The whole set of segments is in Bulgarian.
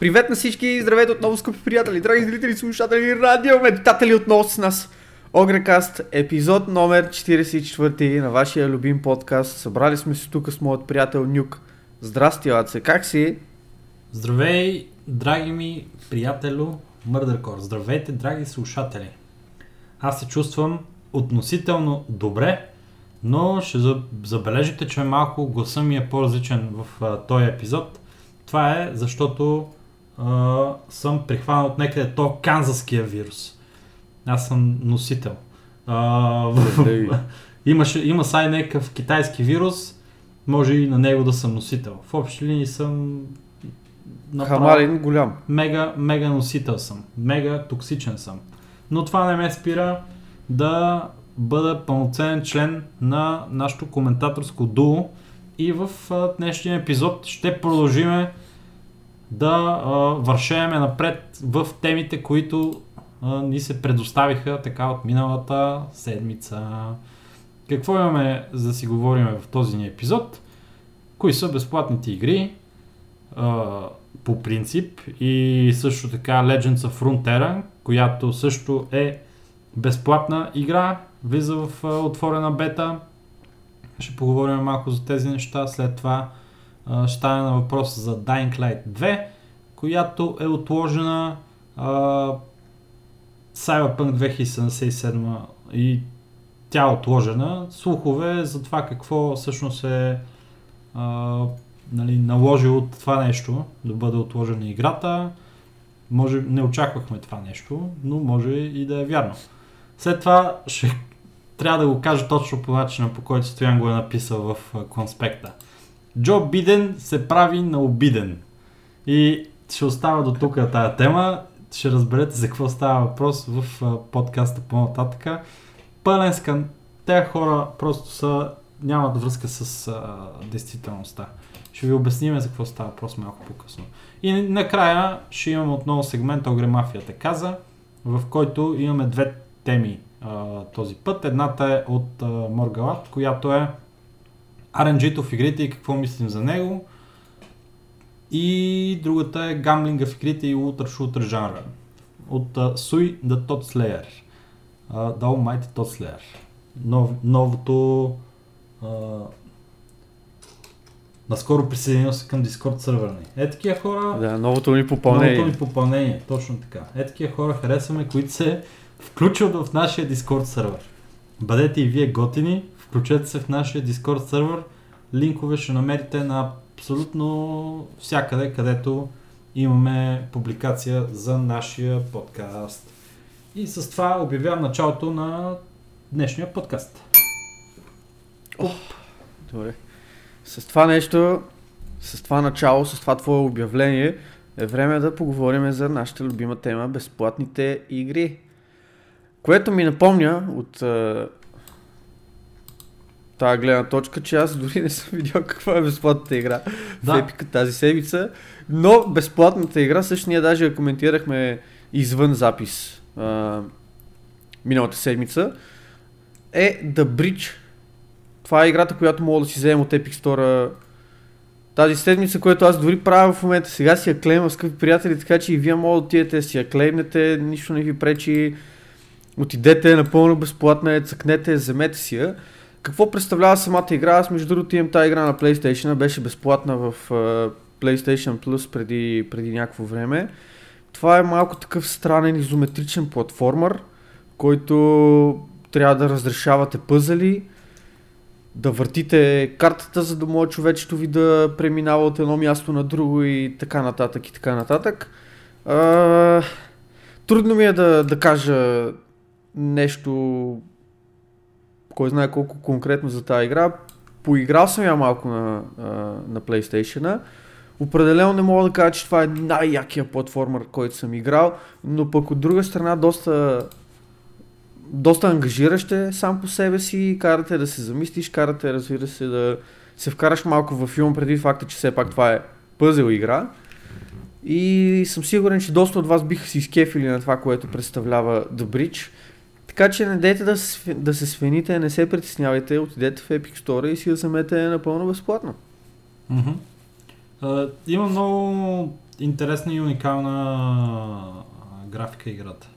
Привет на всички, здравейте отново, скъпи приятели, драги зрители, слушатели, радио, медитатели отново с нас. Огрекаст, епизод номер 44 на вашия любим подкаст. Събрали сме се тук с моят приятел Нюк. Здрасти, Лаце, как си? Здравей, драги ми приятелю Мърдъркор. Здравейте, драги слушатели. Аз се чувствам относително добре, но ще забележите, че малко гласа ми е по-различен в този епизод. Това е защото а, съм прихванал от някъде то канзаския вирус. Аз съм носител. А, имаше, има сай някакъв китайски вирус, може и на него да съм носител. В общи линии съм направо, Хамалин голям. Мега, мега носител съм. Мега токсичен съм. Но това не ме спира да бъда пълноценен член на нашото коментаторско дуо и в днешния епизод ще продължиме да а, вършеме напред в темите, които а, ни се предоставиха така от миналата седмица. Какво имаме за да си говорим в този ни епизод? Кои са безплатните игри? А, по принцип и също така Legends of Frontera, която също е безплатна игра, влиза в отворена бета. Ще поговорим малко за тези неща. След това ще стане на въпрос за Dying Light 2, която е отложена uh, Cyberpunk 2077 и тя е отложена. Слухове за това какво всъщност е uh, нали, наложило това нещо да бъде отложена играта. Може, не очаквахме това нещо, но може и да е вярно. След това ще трябва да го кажа точно по начина, по който Стоян го е написал в конспекта. Джо Биден се прави на обиден. И ще остава до тук тази тема. Ще разберете за какво става въпрос в подкаста по-нататък. Пълен скан. Те хора просто са, нямат връзка с а, действителността. Ще ви обясним за какво става въпрос малко по-късно. И накрая ще имаме отново сегмент Огре Мафията каза, в който имаме две теми а, този път. Едната е от а, Моргалат, която е RNG-то в игрите и какво мислим за него. И другата е гамблинга в игрите и ултра шутър жанра. От uh, Sui the Tot Slayer. Uh, the Almighty Tot Slayer. Нов, новото uh, наскоро присъединил се към Discord сървъра ни. Е такива хора... Да, новото ни попълнение. Новото ни попълнение, точно така. Е такива хора харесваме, които се включват в нашия Discord сървър. Бъдете и вие готини, включете се в нашия Discord сървър. Линкове ще намерите на абсолютно всякъде, където имаме публикация за нашия подкаст. И с това обявявам началото на днешния подкаст. Оп. Добре. С това нещо, с това начало, с това твое обявление е време да поговорим за нашата любима тема безплатните игри. Което ми напомня от тази гледна точка, че аз дори не съм видял каква е безплатната игра да. в Епика тази седмица. Но безплатната игра, също ние даже я коментирахме извън запис а, миналата седмица, е The Bridge. Това е играта, която мога да си вземем от Epic Store тази седмица, което аз дори правя в момента. Сега си я клейма, скъпи приятели, така че и вие мога да отидете си я клеймнете, нищо не ви пречи. Отидете, напълно безплатна е, цъкнете, вземете си я. Какво представлява самата игра? Аз между другото имам тази игра на PlayStation, беше безплатна в uh, PlayStation Plus преди, преди някакво време. Това е малко такъв странен изометричен платформер, който трябва да разрешавате пъзели, да въртите картата, за да може човечето ви да преминава от едно място на друго и така нататък и така нататък. Uh, трудно ми е да, да кажа нещо кой знае колко конкретно за тази игра. Поиграл съм я малко на, на PlayStation. Определено не мога да кажа, че това е най-якия платформер, който съм играл, но пък от друга страна доста доста ангажираще сам по себе си, карате да се замислиш, карате разбира се да се вкараш малко във филм преди факта, че все пак това е пъзел игра. И съм сигурен, че доста от вас биха си изкефили на това, което представлява The Bridge. Така че не дейте да, да се свените, не се притеснявайте, отидете в Epic Store и си я вземете напълно безплатно. Mm-hmm. Uh, има много интересна и уникална графика играта.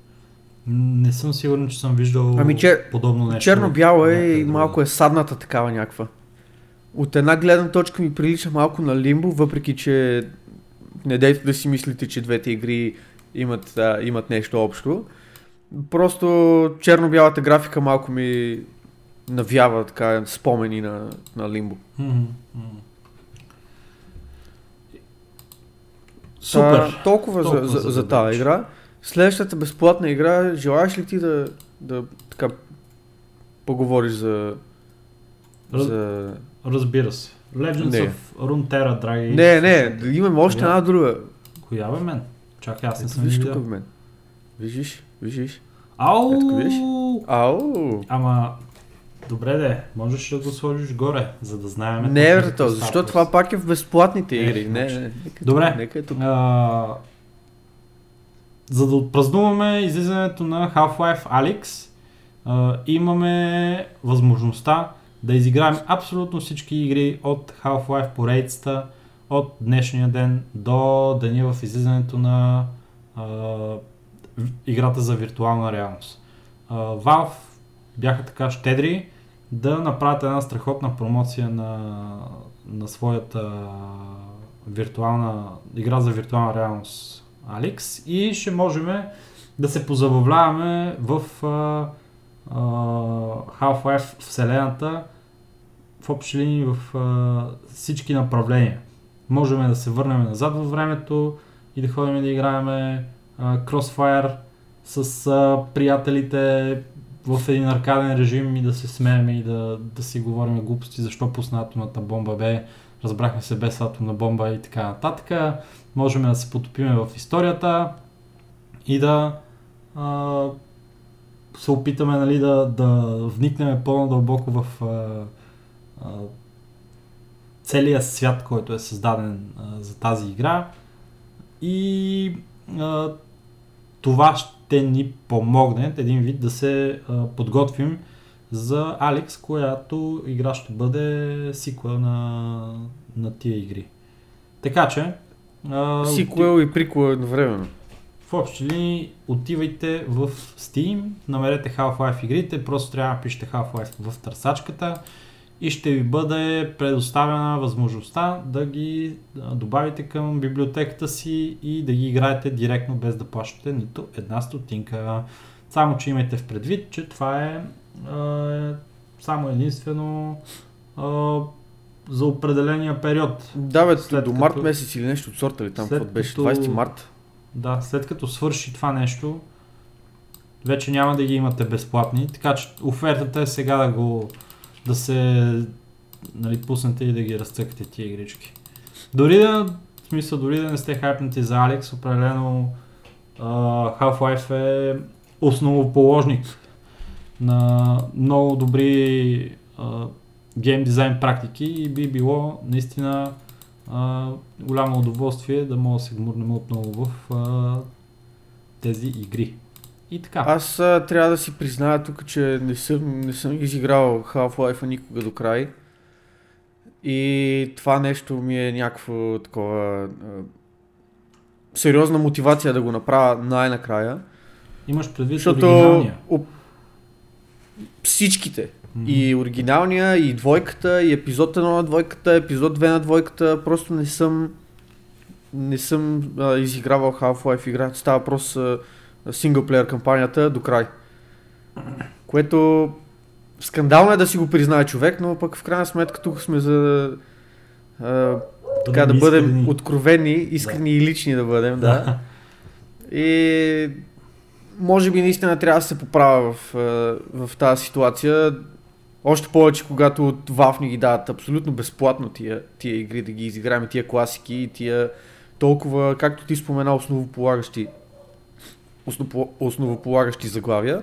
Не съм сигурен, че съм виждал Ами, че- подобно нещо. Черно-бяло е някъде и малко е садната такава някаква. От една гледна точка ми прилича малко на Лимбо, въпреки че не дейте да си мислите, че двете игри имат, а, имат нещо общо. Просто черно-бялата графика малко ми навява така спомени на, на Лимбо. Мгм. Супер. А, толкова, Толкова за, за за, тази игра. Следващата безплатна игра, желаеш ли ти да, да така поговориш за... Раз- за... Разбира се. Legends Не. of Runeterra, драги. Не, не, имаме още Коя? една друга. Коя бе мен? Чакай, аз не съм виж видял. тук в мен. Вижиш, вижиш. Ау! Ето виж. Ау! Ама, добре де, можеш да го сложиш горе, за да знаем. Не, то, въпрос. това пак е в безплатните Е, игри. Не, значи. не, нека, Добре. Нека е тук. А, за да отпразнуваме излизането на Half-Life Alyx, а, имаме възможността да изиграем абсолютно всички игри от Half-Life поредицата от днешния ден до деня в излизането на а, играта за виртуална реалност. Valve бяха така щедри да направят една страхотна промоция на, на своята виртуална игра за виртуална реалност Алекс и ще можем да се позабавляваме в а, а, Half-Life вселената в общи линии в а, всички направления. Можем да се върнем назад във времето и да ходим да играем а, с а, приятелите в един аркаден режим и да се смеем и да, да си говорим глупости, защо пусна атомната бомба бе, разбрахме се без атомна бомба и така нататък. Можем да се потопиме в историята и да а, се опитаме нали, да, да вникнем по-надълбоко в а, а, целия свят, който е създаден а, за тази игра. И а, това ще ни помогне един вид да се а, подготвим за Алекс, която игра ще бъде сиквел на, на тия игри. Така че, а, Сиквел и приквел едновременно. в общи линии отивайте в Steam, намерете Half-Life игрите, просто трябва да пишете Half-Life в търсачката и ще ви бъде предоставена възможността да ги добавите към библиотеката си и да ги играете директно без да плащате нито една стотинка. Само, че имайте в предвид, че това е а, само единствено а, за определения период. Да, бе, След до март като- месец или нещо от сорта ли там, какво беше? като- 20 март. Да, след като свърши това нещо, вече няма да ги имате безплатни, така че офертата е сега да го да се нали, пуснете и да ги разцъкате тия игрички. Дори да, в смисъл, дори да не сте хайпнати за Алекс, определено а, Half-Life е основоположник на много добри а, гейм дизайн практики и би било наистина а, голямо удоволствие да мога да се гмурнем отново в а, тези игри. И така. Аз а, трябва да си призная тук, че не съм, не съм изиграл Half-Life никога до край. И това нещо ми е някакво такова... А, сериозна мотивация да го направя най-накрая. Имаш предвид Защото оригиналния. об... всичките, Мгм. и оригиналния, и двойката, и епизод 1 на двойката, епизод 2 на двойката, просто не съм не съм а, изигравал Half-Life игра. Става а, синглплеер кампанията до край. Което скандално е да си го признае човек, но пък в крайна сметка тук сме за а, така да бъдем искрени. откровени, искрени и лични да бъдем, да. И може би наистина трябва да се поправя в, в тази ситуация. Още повече, когато от Valve ни ги дават абсолютно безплатно тия, тия игри, да ги изиграем, тия класики и тия толкова, както ти спомена, основополагащи, осново- основополагащи заглавия.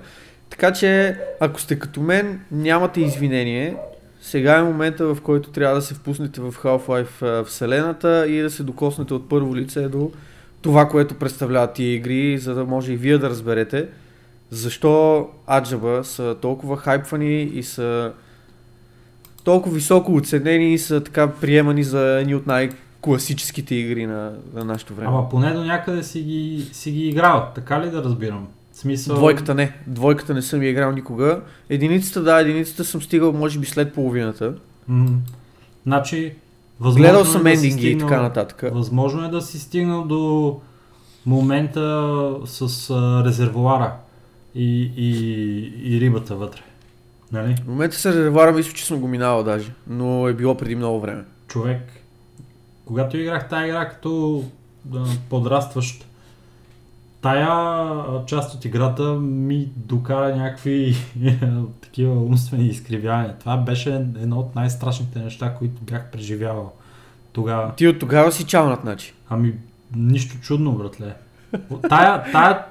Така че, ако сте като мен, нямате извинение. Сега е момента, в който трябва да се впуснете в Half-Life вселената и да се докоснете от първо лице до това, което представляват тия игри, за да може и вие да разберете защо Аджаба са толкова хайпвани и са толкова високо оценени и са така приемани за едни от най- класическите игри на, на нашето време. Ама поне до някъде си ги, си ги играл, така ли да разбирам? Смисъл... Двойката не. Двойката не съм я играл никога. Единицата, да, единицата съм стигал може би след половината. М- Значи, Гледал е съм да си ендинги и стигнал- така нататък. Възможно е да си стигнал до момента с а, резервуара и, и, и рибата вътре. Нали? В момента се резервара, мисля, че съм го минавал даже, но е било преди много време. Човек, когато играх тази игра като подрастващ, тая част от играта ми докара някакви такива умствени изкривявания. Това беше едно от най-страшните неща, които бях преживявал тогава. Ти от тогава си чалнат, значи. Ами, нищо чудно, братле. Тая, тая,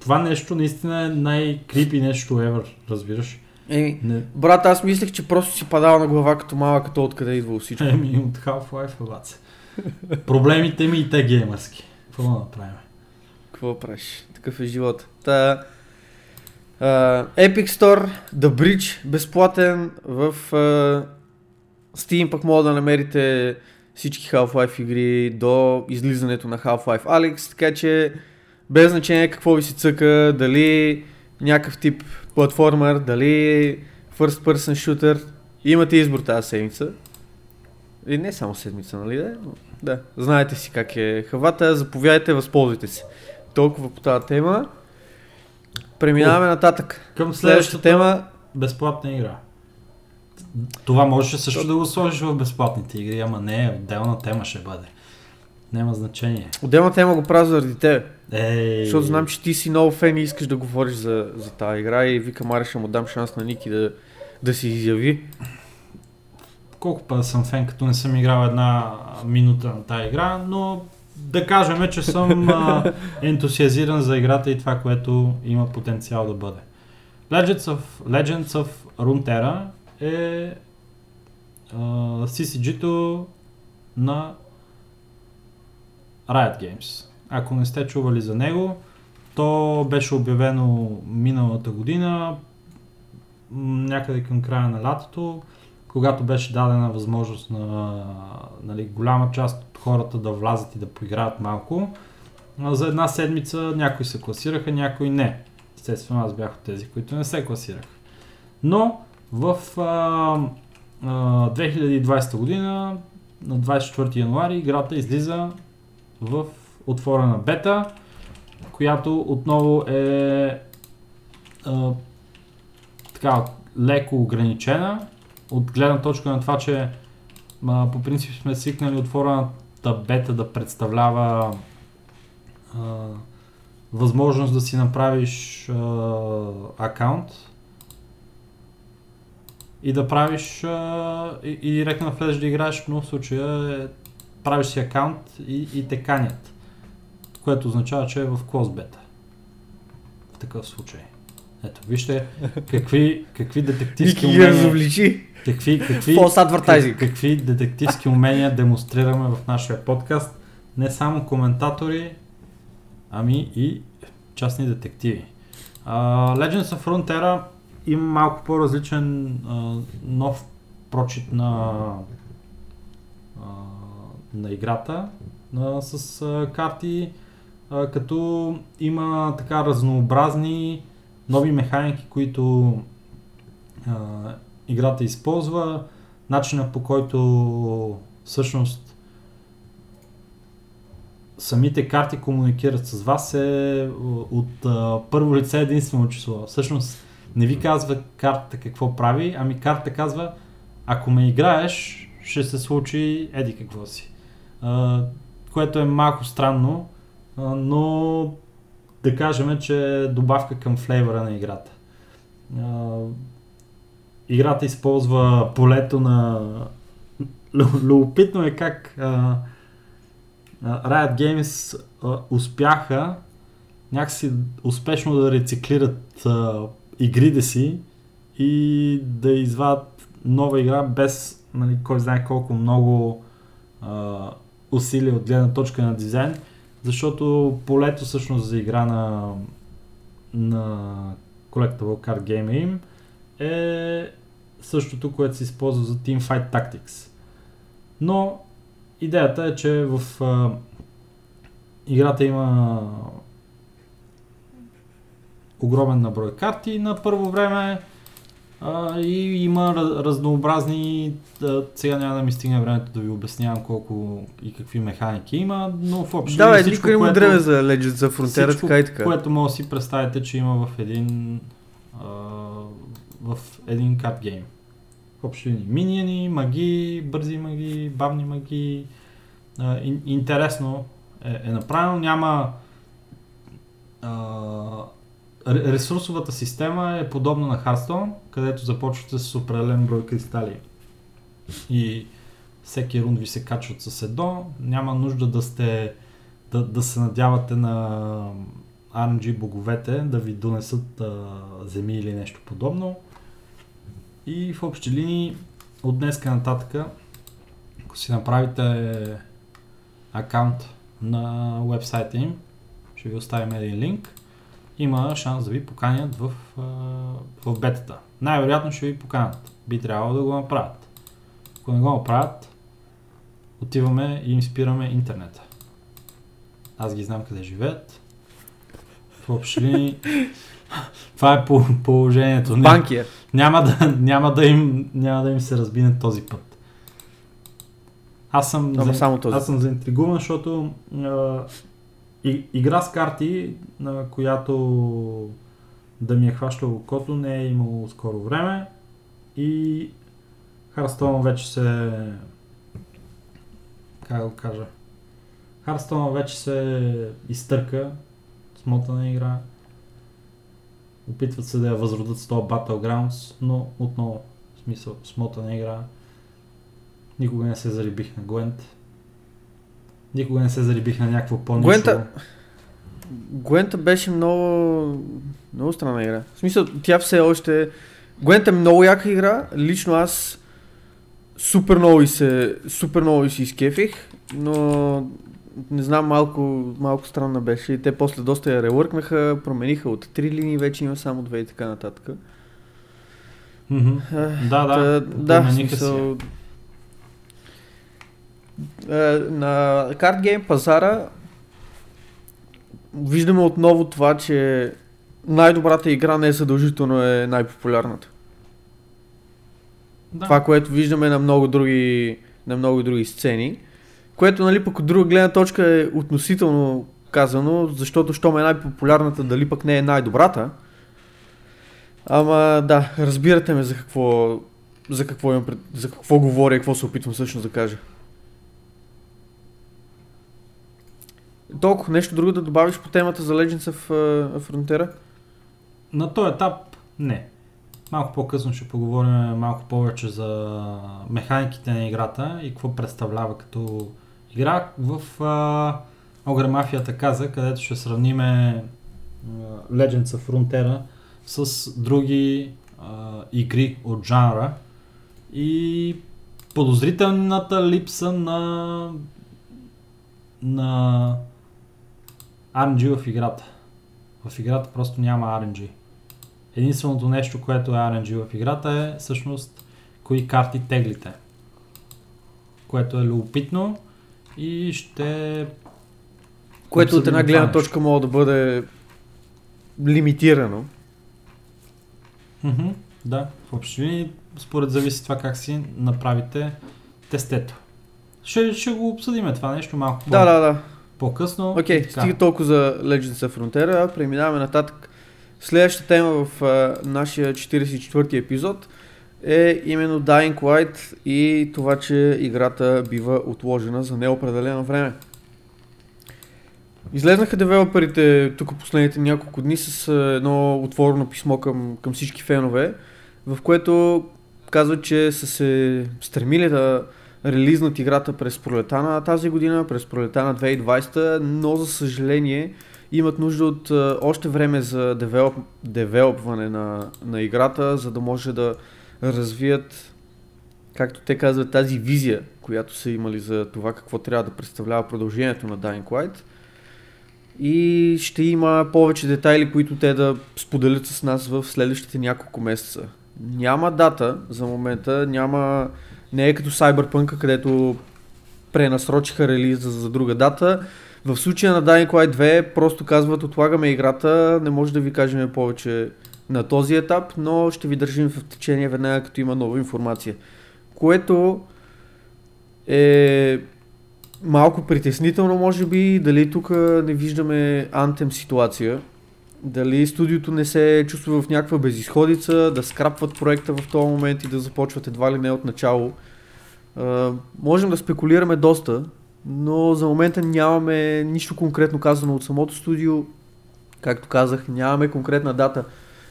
това нещо наистина е най-крипи нещо ever, разбираш? Еми, Не, брат, аз мислех, че просто си падал на глава като малък, като откъде идва всичко. еми, от Half-Life, баце. Проблемите ми и те геймърски. Какво да направим? Какво правиш? Такъв е живот. Та, а, Epic Store, The Bridge, безплатен в а, Steam, пък мога да намерите всички Half-Life игри до излизането на Half-Life Alyx, така че без значение какво ви се цъка, дали някакъв тип платформер, дали first person shooter, имате избор тази седмица. И не само седмица, нали да? Но, да, знаете си как е хавата, заповядайте, възползвайте се. Толкова по тази тема. Преминаваме нататък. Към Следващата тема, безплатна игра. Това можеше също да го сложиш в безплатните игри, ама не, отделна тема ще бъде. Няма значение. отделна тема го правя заради тебе. Ей, Защото знам, че ти си много фен и искаш да говориш за, за тази игра и викам, аре ще му дам шанс на Ники да, да се изяви. Колко пъти съм фен, като не съм играл една минута на тази игра, но да кажем, че съм а, ентусиазиран за играта и това, което има потенциал да бъде. Legends of, Legends of Runeterra е а, CCG-то на Riot Games. Ако не сте чували за него, то беше обявено миналата година, някъде към края на лятото, когато беше дадена възможност на нали, голяма част от хората да влязат и да поиграят малко. За една седмица някои се класираха, някои не. Естествено, аз бях от тези, които не се класираха. Но в а, а, 2020 година, на 24 януари, играта излиза в отворена бета, която отново е а, така, леко ограничена, от гледна точка на това, че а, по принцип сме свикнали отворената бета да представлява а, възможност да си направиш а, акаунт и да правиш а, и, и директно влезеш да играеш, но в случая е, правиш си акаунт и, и те канят, което означава, че е в бета. В такъв случай. Ето, вижте какви, какви детективски умения, разобличи. Какви, какви, как- какви детективски умения демонстрираме в нашия подкаст. Не само коментатори, ами и частни детективи. Uh, Legends of Frontera има малко по-различен а, нов прочит на, а, на играта а, с а, карти, а, като има така разнообразни нови механики, които играта използва, начина по който всъщност самите карти комуникират с вас е от първо лице единствено число. Всъщност не ви казва картата какво прави, ами картата казва ако ме играеш, ще се случи еди какво си. Което е малко странно, но да кажем, че е добавка към флейвъра на играта. Играта използва полето на... Лю- Любопитно е как а, Riot Games а, успяха някакси успешно да рециклират а, игрите си и да извадят нова игра без нали, кой знае колко много а, усилия от гледна точка на дизайн, защото полето всъщност за игра на, на Collectible Card Game им е същото, което се използва за Teamfight Tactics. Но идеята е, че в а, играта има огромен наброй карти на първо време а, и има разнообразни, а, сега няма да ми стигне времето да ви обяснявам колко и какви механики има, но в общи Да, всичко, не му за Legends за Frontier, всичко, така и така. което може да си представите, че има в един а, в един карт гейм. В общи линии. Минияни, маги, бързи маги, бавни маги. А, ин, интересно е, е направено. Няма а, ресурсовата система е подобна на Hearthstone, където започвате с определен брой кристали. И всеки рунд ви се качват с едно. Няма нужда да сте да, да се надявате на RNG боговете да ви донесат а, земи или нещо подобно. И в общи линии от днеска нататък, ако си направите акаунт на вебсайта им, ще ви оставим един линк, има шанс да ви поканят в, в бетата. Най-вероятно ще ви поканят. Би трябвало да го направят. Ако не го направят, отиваме и им спираме интернета. Аз ги знам къде живеят. В общи това е по положението. Банкия. Няма да, няма, да им, няма да им се разбине този път. Аз съм, за, само този. аз съм заинтригуван, защото а, и, игра с карти, на която да ми е хващало окото, не е имало скоро време. И Харстон вече се... Как да го кажа? Харстон вече се изтърка. Смотана игра. Опитват се да я възродат с този Battlegrounds, но отново, в смисъл, смотана игра. Никога не се зарибих на Gwent. Никога не се зарибих на някакво по-нишо. Gwent, Gwent беше много, много странна игра. В смисъл, тя все още... Gwent е много яка игра. Лично аз супер много и се, супер много и си изкефих, но не знам, малко, малко странна беше. И те после доста я ревъркнаха, промениха от три линии, вече има само две и така нататък. Mm-hmm. да, да. да, смисъл, на карт гейм пазара виждаме отново това, че най-добрата игра не е задължително е най-популярната. Да. Това, което виждаме на много други, на много други сцени, което нали пък от друга гледна точка е относително казано, защото щом е най-популярната, дали пък не е най-добрата. Ама да, разбирате ме за какво, за какво, имам, за какво говоря и какво се опитвам всъщност да кажа. Толкова нещо друго да добавиш по темата за Legends of Frontera? На този етап не. Малко по-късно ще поговорим малко повече за механиките на играта и какво представлява като игра. В Огър Мафията каза, където ще сравниме Legends of Frontera с други а, игри от жанра и подозрителната липса на на RNG в играта. В играта просто няма RNG. Единственото нещо, което е RNG в играта е всъщност кои карти теглите. Което е любопитно и ще... Което от една гледна точка може да бъде лимитирано. Mm-hmm, да, в общини според зависи това как си направите тестето. Ще, ще го обсъдиме това нещо малко да, да, да по-късно. Окей, okay, стига толкова за Legends of Frontera. Преминаваме нататък. Следващата тема в а, нашия 44-ти епизод е именно Dying Light и това, че играта бива отложена за неопределено време. Излезнаха девелоперите тук последните няколко дни с едно отворено писмо към, към всички фенове, в което казват, че са се стремили да релизнат играта през пролета на тази година, през пролета на 2020, но за съжаление имат нужда от още време за девелоп, девелопване на, на играта, за да може да развият, както те казват, тази визия, която са имали за това какво трябва да представлява продължението на Dying Light. И ще има повече детайли, които те да споделят с нас в следващите няколко месеца. Няма дата за момента, няма не е като Cyberpunk, където пренасрочиха релиза за друга дата. В случая на Dying Light 2 просто казват отлагаме играта, не може да ви кажем повече на този етап, но ще ви държим в течение веднага като има нова информация. Което е малко притеснително може би, дали тук не виждаме антем ситуация, дали студиото не се чувства в някаква безисходица, да скрапват проекта в този момент и да започват едва ли не от начало. Можем да спекулираме доста, но за момента нямаме нищо конкретно казано от самото студио. Както казах, нямаме конкретна дата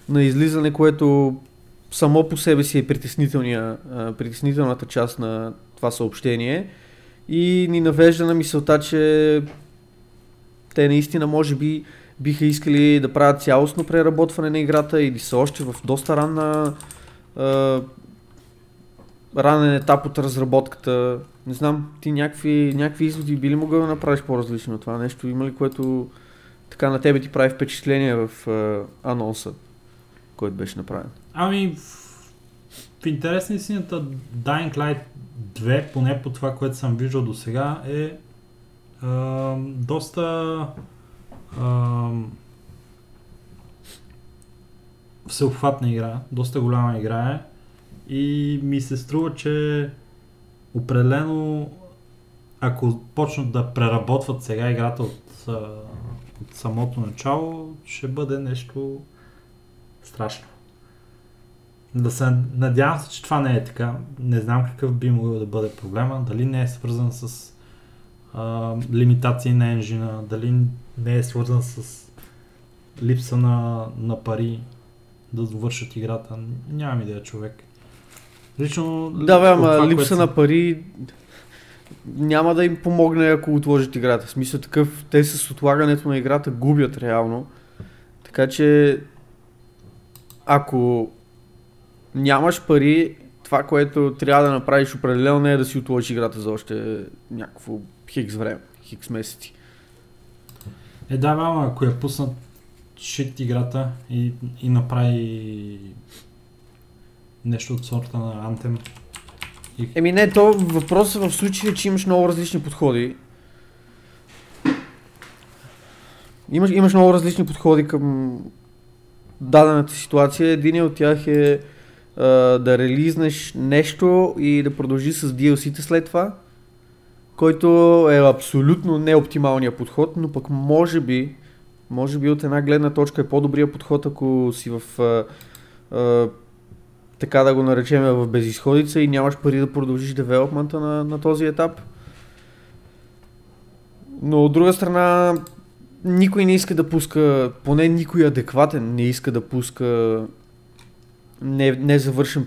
на излизане, което само по себе си е притеснителната част на това съобщение и ни навежда на мисълта, че те наистина може би биха искали да правят цялостно преработване на играта или са още в доста ранна ранен етап от разработката. Не знам, ти някакви, някакви изводи би ли могъл да направиш по-различно това нещо? Има ли което така на тебе ти прави впечатление в а, анонса, който беше направен? Ами, в интерес на истината, Dying Light 2, поне по това, което съм виждал до сега, е а, доста а, всеобхватна игра, доста голяма игра е и ми се струва, че определено ако почнат да преработват сега играта от, от самото начало, ще бъде нещо страшно. Да се надявам се, че това не е така. Не знам какъв би могъл да бъде проблема. Дали не е свързан с а, лимитации на енжина, дали не е свързан с липса на, на пари да довършат играта. Нямам идея човек. Лично, да, бе, ама липса което... на пари няма да им помогне ако отложат играта. В смисъл такъв, те с отлагането на играта губят реално. Така че ако нямаш пари, това, което трябва да направиш определено не е да си отложиш играта за още някакво хикс време, хикс месеци. Е да, мама, ако я пуснат шит играта и, и направи нещо от сорта на Anthem. И... Еми не, то въпросът в случая е, че имаш много различни подходи. Имаш, имаш много различни подходи към дадената ситуация. Един от тях е а, да релизнеш нещо и да продължи с DLC-те след това, който е абсолютно неоптималният подход, но пък може би, може би от една гледна точка е по-добрия подход, ако си в а, а, така да го наречем в безисходица и нямаш пари да продължиш девелопмента на, на този етап. Но от друга страна, никой не иска да пуска, поне никой адекватен не иска да пуска не, не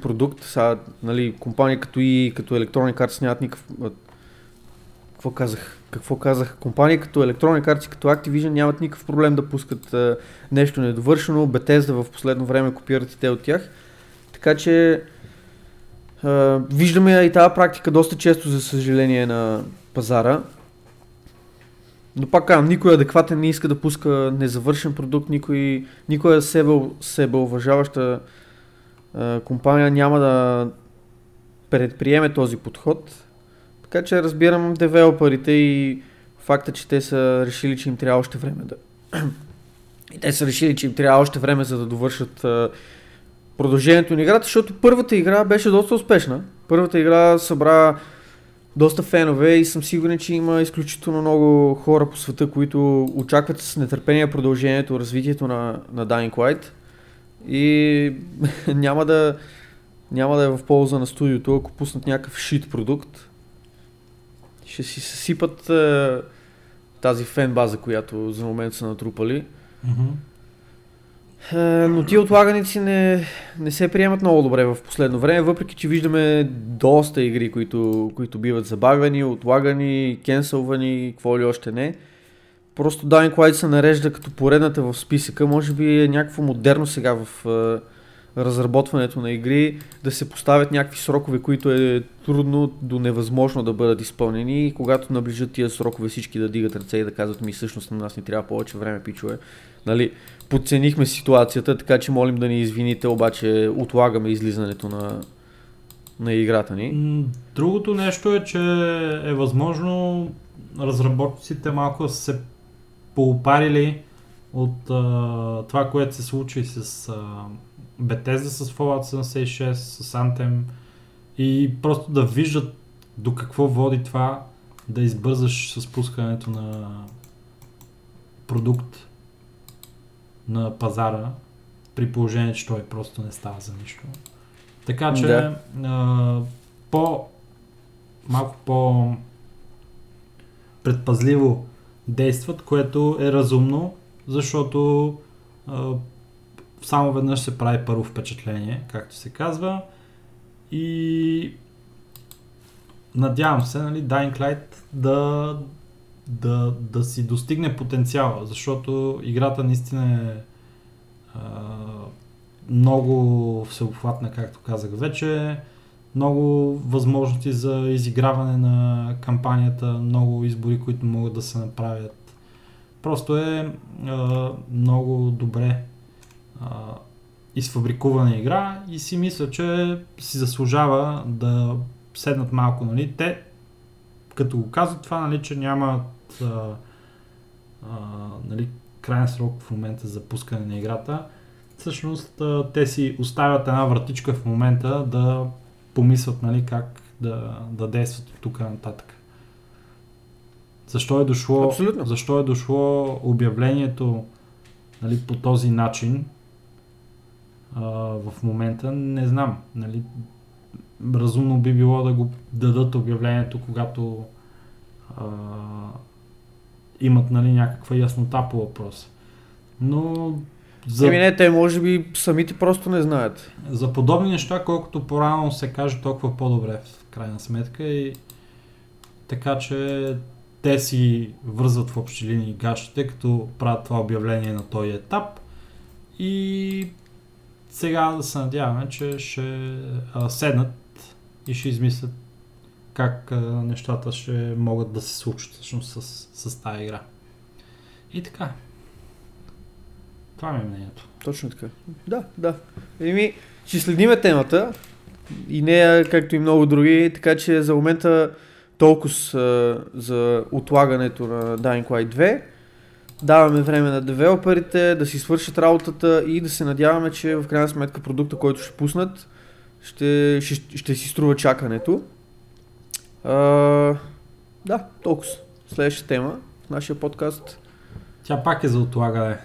продукт. Сега, нали, компания като и като Electronic Arts нямат никакъв... Какво казах? Какво казах? Компания като Electronic Arts и като Activision нямат никакъв проблем да пускат а, нещо недовършено. Bethesda в последно време копират и те от тях. Така че а, виждаме и тази практика доста често, за съжаление, на пазара. Но пак казвам, никой адекватен не иска да пуска незавършен продукт, никой, никоя себе, себе уважаваща компания няма да предприеме този подход. Така че разбирам девелоперите и факта, че те са решили, че им трябва още време да... и те са решили, че им трябва още време за да довършат а, продължението на играта, защото първата игра беше доста успешна. Първата игра събра доста фенове и съм сигурен, че има изключително много хора по света, които очакват с нетърпение продължението, развитието на, на Dying Light и няма да, няма да е в полза на студиото, ако пуснат някакъв шит продукт. Ще си съсипат е, тази фен база, която за момент са натрупали. Mm-hmm. Е, но тия отлаганици не, не се приемат много добре в последно време, въпреки че виждаме доста игри, които, които биват забавени, отлагани, кенсълвани, какво ли още не. Просто Dying Light се нарежда като поредната в списъка. Може би е някакво модерно сега в е, разработването на игри да се поставят някакви срокове, които е трудно до невъзможно да бъдат изпълнени и когато наближат тия срокове всички да дигат ръце и да казват ми всъщност на нас ни трябва повече време, пичове. Нали, подценихме ситуацията, така че молим да ни извините, обаче отлагаме излизането на, на играта ни. Другото нещо е, че е възможно разработчиците малко се поопарили от а, това, което се случи с а, Bethesda с Fallout 76, с Anthem и просто да виждат до какво води това да избързаш с пускането на продукт на пазара, при положение, че той просто не става за нищо. Така че да. а, по малко по предпазливо действат, което е разумно, защото а, само веднъж се прави първо впечатление, както се казва. И надявам се, нали, Dying Light да, да, да си достигне потенциала, защото играта наистина е а, много всеобхватна, както казах вече, много възможности за изиграване на кампанията, много избори, които могат да се направят. Просто е а, много добре а, изфабрикувана игра и си мисля, че си заслужава да седнат малко, нали? Те, като го казват това, нали, че а, а, нали, крайен срок в момента за пускане на играта, всъщност а, те си оставят една вратичка в момента да помислят нали, как да, да действат от тук нататък. Защо е дошло, Абсолютно. защо е дошло обявлението нали, по този начин а, в момента, не знам. Нали, разумно би било да го дадат обявлението, когато а, имат нали, някаква яснота по въпроса. Но за... Еми не, те може би самите просто не знаят. За подобни неща, колкото по-рано се каже, толкова по-добре в крайна сметка и така че те си вързват в общи линии гащите, като правят това обявление на този етап и сега да се надяваме, че ще а, седнат и ще измислят как а, нещата ще могат да се случат всъщност с, с тази игра. И така. Това ми е мнението. Точно така. Да, да. Еми, ще следиме темата и нея, както и много други, така че за момента толкова за отлагането на Dying Light 2. Даваме време на девелоперите да си свършат работата и да се надяваме, че в крайна сметка продукта, който ще пуснат, ще, ще, ще си струва чакането. А, да, толкова. Следващата тема в нашия подкаст. Тя пак е за отлагане.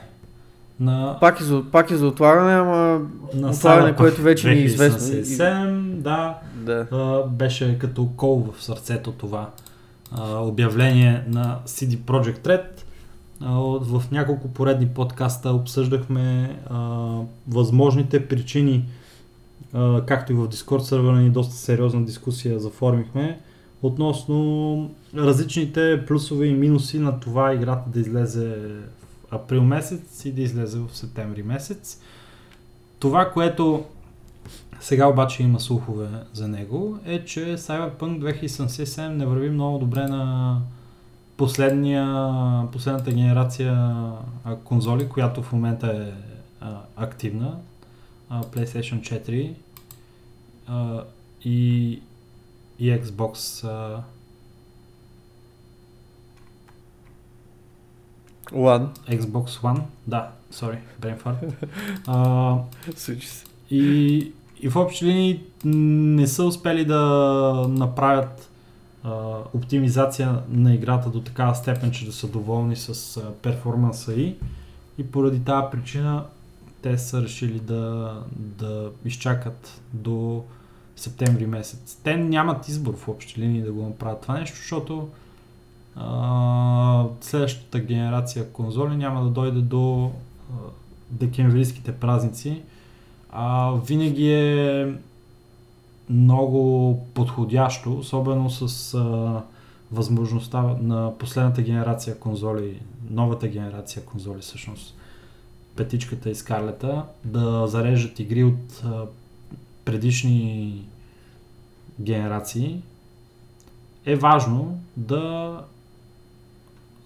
На... Пак, е за, пак е за отлагане, ама на отлагане, което вече ни е известно. 2007, да, да. А, беше като кол в сърцето това а, обявление на CD Projekt Red. А, в няколко поредни подкаста обсъждахме а, възможните причини, а, както и в Discord сервера ни доста сериозна дискусия заформихме, относно различните плюсове и минуси на това играта да излезе април месец и да излезе в септември месец. Това, което сега обаче има слухове за него, е, че Cyberpunk 2077 не върви много добре на последната генерация конзоли, която в момента е активна, PlayStation 4 а, и, и Xbox а, One. Xbox One, да, sorry, brain Случи се. И, и в общи линии не са успели да направят а, оптимизация на играта до такава степен, че да са доволни с а, перформанса и и поради тази причина те са решили да, да изчакат до септември месец. Те нямат избор в общи линии да го направят това нещо, защото а, следващата генерация конзоли няма да дойде до а, декемврийските празници. А, винаги е много подходящо, особено с а, възможността на последната генерация конзоли, новата генерация конзоли всъщност, петичката и скарлета, да зареждат игри от предишни генерации, е важно да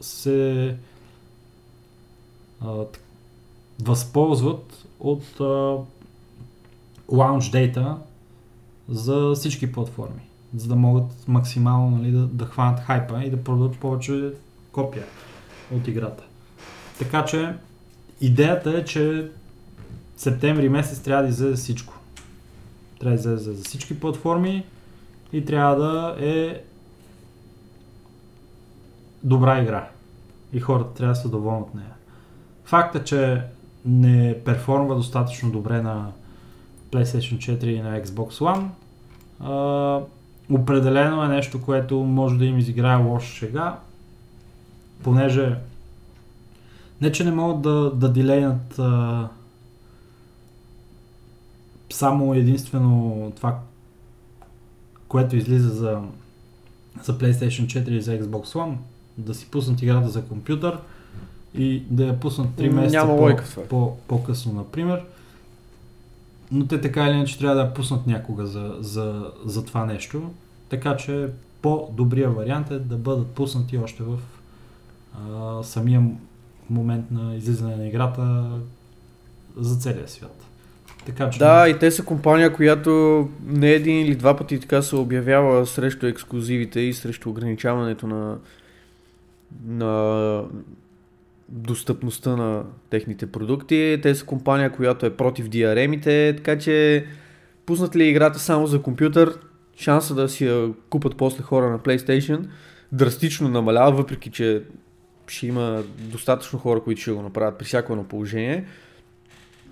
се а, възползват от а, launch data за всички платформи, за да могат максимално нали, да, да хванат хайпа и да продадат повече копия от играта. Така че идеята е, че септември месец трябва да излезе всичко. Трябва да излезе за всички платформи и трябва да е добра игра. И хората трябва да са доволни от нея. Факта, че не перформва достатъчно добре на PlayStation 4 и на Xbox One, а, определено е нещо, което може да им изиграе лошо шега, понеже не, че не могат да, да дилейнат а, само единствено това, което излиза за, за PlayStation 4 и за Xbox One, да си пуснат играта за компютър и да я пуснат 3 месеца по, лойка по, по-късно, например. Но те така или иначе трябва да я пуснат някога за, за, за това нещо. Така че по-добрия вариант е да бъдат пуснати още в а, самия момент на излизане на играта за целия свят. Така че Да, и те са компания, която не един или два пъти така се обявява срещу ексклюзивите и срещу ограничаването на, на достъпността на техните продукти. Те са компания, която е против DRM-ите, така че пуснат ли играта само за компютър, шанса да си я купат после хора на PlayStation драстично намалява, въпреки че ще има достатъчно хора, които ще го направят при всяко едно положение.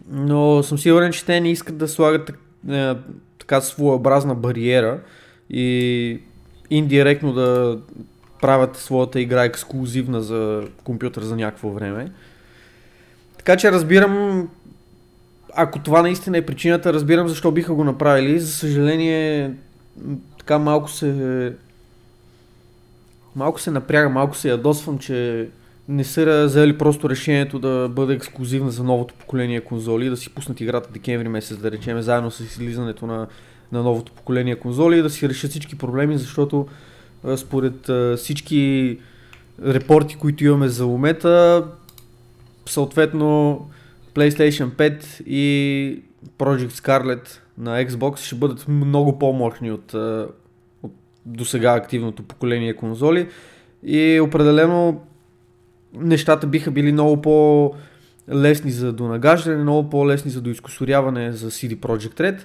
Но съм сигурен, че те не искат да слагат е, така своеобразна бариера и индиректно да правят своята игра ексклюзивна за компютър за някакво време. Така че разбирам, ако това наистина е причината, разбирам защо биха го направили. За съжаление, така малко се малко се напряга, малко се ядосвам, че не са взели просто решението да бъде ексклюзивна за новото поколение конзоли, да си пуснат играта декември месец, да речем, заедно с излизането на, на новото поколение конзоли и да си решат всички проблеми, защото според всички репорти, които имаме за момента, съответно PlayStation 5 и Project Scarlet на Xbox ще бъдат много по-мощни от, от до сега активното поколение конзоли. И определено нещата биха били много по-лесни за донагаждане, много по-лесни за доизкусоряване за CD Projekt Red,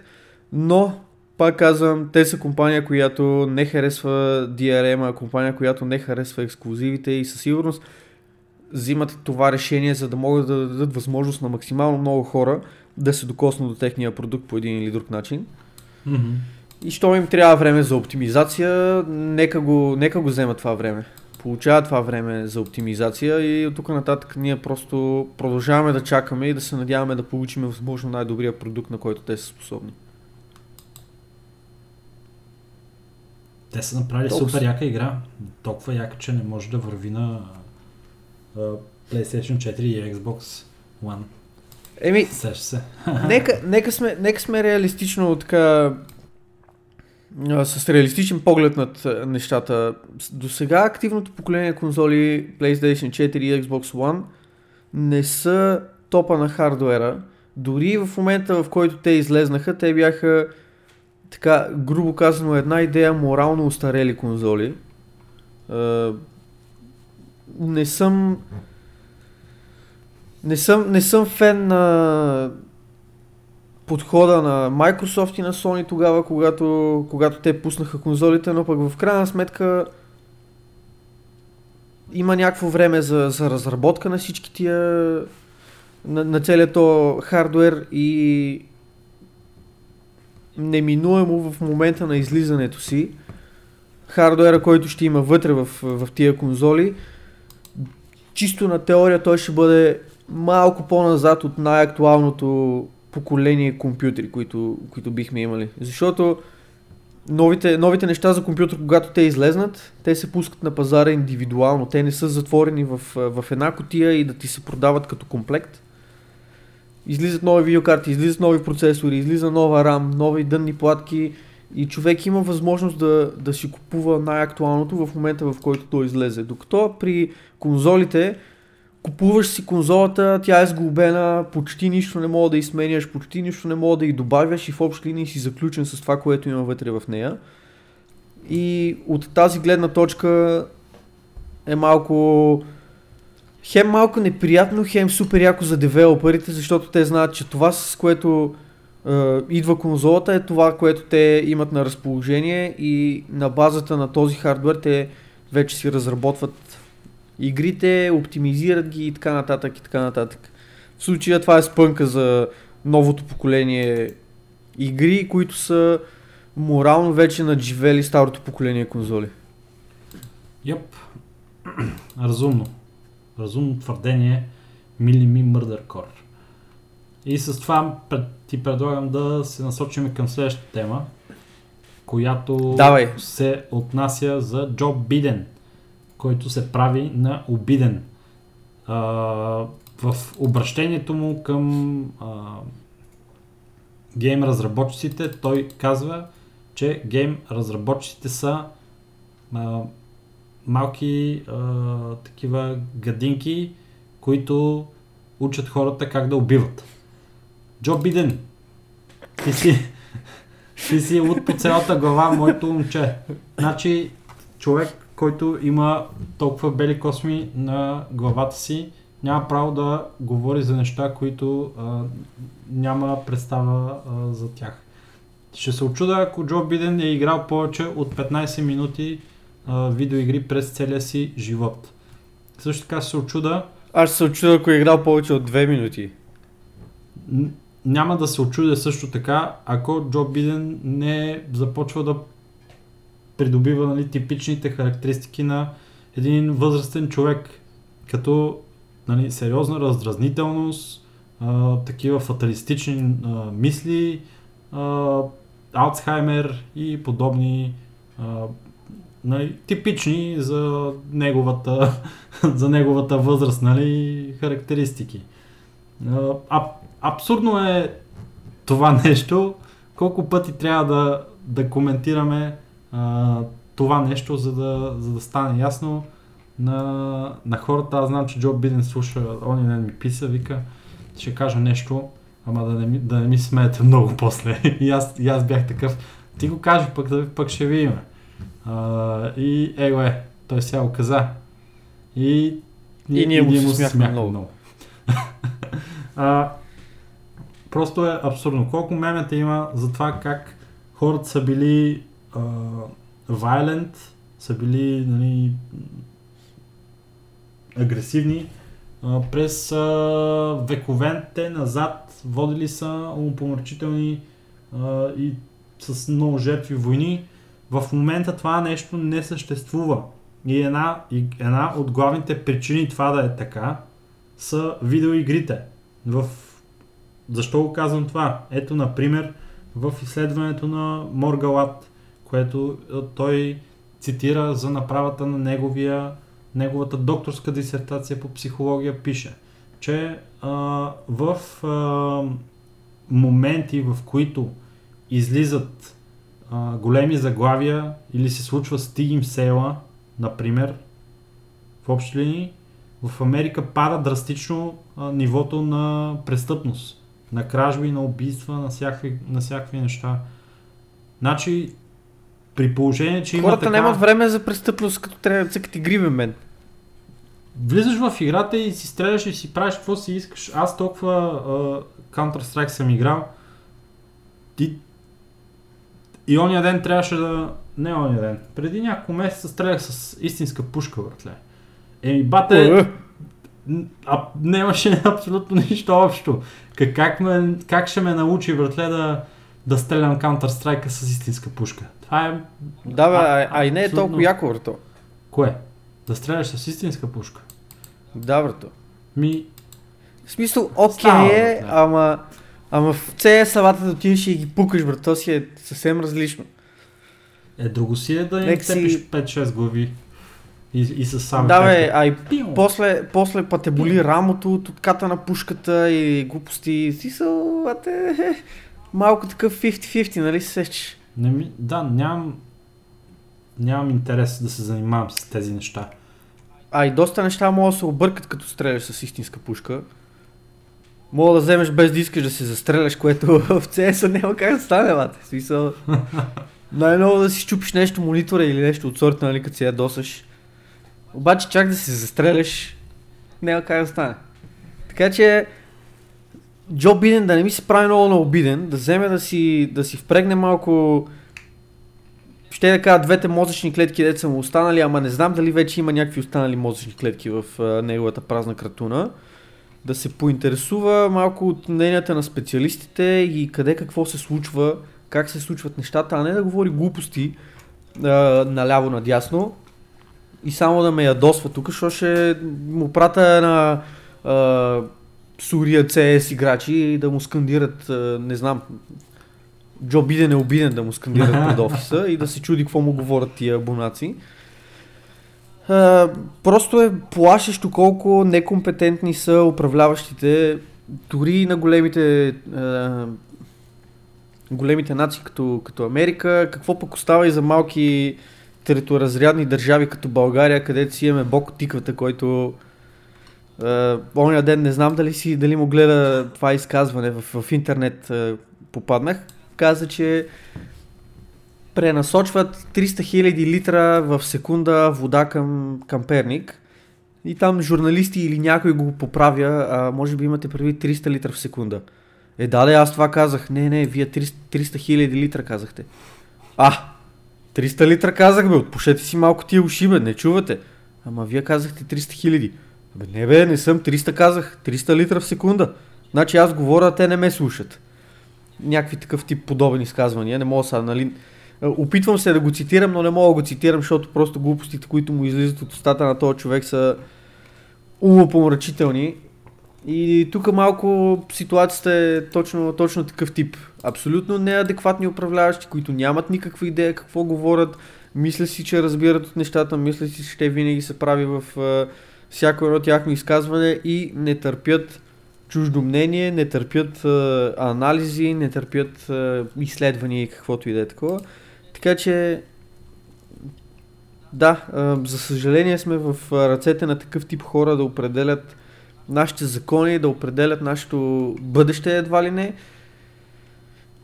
но пак казвам, те са компания, която не харесва DRM, а компания, която не харесва ексклюзивите и със сигурност взимат това решение, за да могат да дадат възможност на максимално много хора да се докоснат до техния продукт по един или друг начин. Мгм. И що им трябва време за оптимизация, нека го, нека го вземат това време. Получават това време за оптимизация и от тук нататък ние просто продължаваме да чакаме и да се надяваме да получим възможно най-добрия продукт, на който те са способни. Те са направили Толкова супер яка игра. Толкова яка, че не може да върви на а, PlayStation 4 и Xbox One. Еми, Сеш се. нека, нека, сме, нека сме реалистично така с реалистичен поглед над нещата. До сега активното поколение конзоли PlayStation 4 и Xbox One не са топа на хардуера. Дори в момента, в който те излезнаха, те бяха така, грубо казано, една идея морално устарели конзоли. Не съм не съм, не съм фен на подхода на Microsoft и на Sony тогава, когато, когато те пуснаха конзолите, но пък в крайна сметка има някакво време за, за разработка на всички тия на, на целият то хардуер и неминуемо в момента на излизането си хардуера, който ще има вътре в, в тия конзоли, чисто на теория той ще бъде малко по-назад от най-актуалното поколение компютри, които, които бихме имали. Защото новите, новите неща за компютър, когато те излезнат, те се пускат на пазара индивидуално. Те не са затворени в, в една котия и да ти се продават като комплект. Излизат нови видеокарти, излизат нови процесори, излиза нова RAM, нови дънни платки и човек има възможност да, да си купува най-актуалното в момента, в който то излезе. Докато при конзолите купуваш си конзолата, тя е сглобена, почти нищо не мога да изменяш, почти нищо не мога да и добавяш и в общи линии си заключен с това, което има вътре в нея. И от тази гледна точка е малко хем малко неприятно, хем супер яко за девелоперите, защото те знаят, че това с което е, идва конзолата е това, което те имат на разположение и на базата на този хардвер те вече си разработват игрите, оптимизират ги и така нататък и така нататък. В случая това е спънка за новото поколение игри, които са морално вече надживели старото поколение конзоли. Йоп. Разумно. Разумно твърдение. Мили ми Murder Core. И с това ти предлагам да се насочим към следващата тема, която Давай. се отнася за Джо Биден, който се прави на обиден. А, в обращението му към а, гейм разработчиците той казва, че гейм разработчиците са а, малки а, такива гадинки, които учат хората как да убиват. Джо Биден, ти си, ти си луд по цялата глава, моето момче. Значи, човек, който има толкова бели косми на главата си, няма право да говори за неща, които а, няма представа а, за тях. Ще се очуда, ако Джо Биден е играл повече от 15 минути а, видеоигри през целия си живот. Също така ще се очуда. Аз ще се очуда, ако е играл повече от 2 минути няма да се очудя също така, ако Джо Биден не започва да придобива нали, типичните характеристики на един възрастен човек, като нали, сериозна раздразнителност, а, такива фаталистични а, мисли, а, Алцхаймер и подобни а, нали, типични за неговата, за неговата възраст нали, характеристики. А, абсурдно е това нещо. Колко пъти трябва да, да коментираме а, това нещо, за да, за да стане ясно на, на хората. Аз знам, че Джо Биден слуша, он не ми писа, вика, ще кажа нещо, ама да не ми, да не ми смеете много после. и, аз, и аз бях такъв. Ти го кажи, пък, да, пък ще видим. А, и его е, той сега го каза. И, и, и ние му се смяхме много. много. а, Просто е абсурдно. Колко мемета има за това как хората са били а, violent, са били нали, агресивни а, през а, вековете назад, водили са умопомърчителни и с много жертви войни. В момента това нещо не съществува. И една, и една от главните причини това да е така са видеоигрите. В защо го казвам това? Ето, например, в изследването на Моргалат, което той цитира за направата на неговия, неговата докторска дисертация по психология, пише, че а, в а, моменти, в които излизат а, големи заглавия или се случва стигим села, например, в общи линии, в Америка пада драстично а, нивото на престъпност на кражби, на убийства, на всякакви, на всякакви неща. Значи, при положение, че Хората има така... нямат време за престъпност, като трябва да цъкат игри, мен. Влизаш в играта и си стреляш и си правиш какво си искаш. Аз толкова uh, Counter-Strike съм играл. Ти... И ония ден трябваше да... Не ония ден. Преди няколко месеца стрелях с истинска пушка, братле. Еми, бате... А, нямаше абсолютно нищо общо. Как, как, ме, как ще ме научи, братле, да, да стрелям Counter-Strike с истинска пушка? Това е... Да, бе, а, а, и не е толкова яко, брато. Кое? Да стреляш с истинска пушка? Да, брато. Ми... В смисъл, окей okay е, ама... Ама в CS салата да отидеш и ги пукаш, брат, то си е съвсем различно. Е, друго си е да им цепиш си... 5-6 глави. И, и с сам. Да, бе, а и после, после па те боли рамото от отката на пушката и глупости. Си са, бате, малко такъв 50-50, нали се сещаш? Не ми, да, нямам, нямам интерес да се занимавам с тези неща. а и доста неща могат да се объркат като стреляш с истинска пушка. Мога да вземеш без да искаш да се застреляш, което в CS няма как да стане, бате. Смисъл. Най-ново да си щупиш нещо монитора или нещо от сорта, нали, като си ядосаш. Обаче чак да се застреляш, няма как да стане. Така че Джо Биден да не ми се прави много на обиден, да вземе да си, да си впрегне малко ще да кажа двете мозъчни клетки, деца му останали, ама не знам дали вече има някакви останали мозъчни клетки в а, неговата празна кратуна. Да се поинтересува малко от мненията на специалистите и къде какво се случва, как се случват нещата, а не да говори глупости а, наляво надясно и само да ме ядосва тук, защото ще му пратя на а, Сурия CS играчи и да му скандират, не знам, Джо Биден е обиден да му скандират пред офиса и да се чуди какво му говорят тия абонаци. Просто е плашещо колко некомпетентни са управляващите, дори на големите големите нации като, като Америка, какво пък остава и за малки териториазрядни държави като България, където си имаме от тиквата, който Uh, оня ден не знам дали си, дали му гледа това изказване в, в интернет uh, попаднах каза, че пренасочват 300 000 литра в секунда вода към, към Перник. И там журналисти или някой го поправя, а може би имате прави 300 литра в секунда. Е, да, да, аз това казах. Не, не, вие 300 хиляди литра казахте. А, 300 литра казах, бе, отпушете си малко тия уши, бе, не чувате. Ама вие казахте 300 хиляди. Бе, не бе, не съм, 300 казах, 300 литра в секунда. Значи аз говоря, те не ме слушат някакви такъв тип подобни изказвания. Не мога сега, нали... Опитвам се да го цитирам, но не мога да го цитирам, защото просто глупостите, които му излизат от устата на този човек са умопомрачителни. И тук малко ситуацията е точно, точно такъв тип. Абсолютно неадекватни управляващи, които нямат никаква идея какво говорят, мисля си, че разбират от нещата, мисля си, че те винаги се прави в uh, всяко едно тяхно изказване и не търпят чуждо мнение, не търпят а, анализи, не търпят а, изследвания и каквото и да е такова. Така че, да, а, за съжаление сме в ръцете на такъв тип хора да определят нашите закони, да определят нашето бъдеще едва ли не.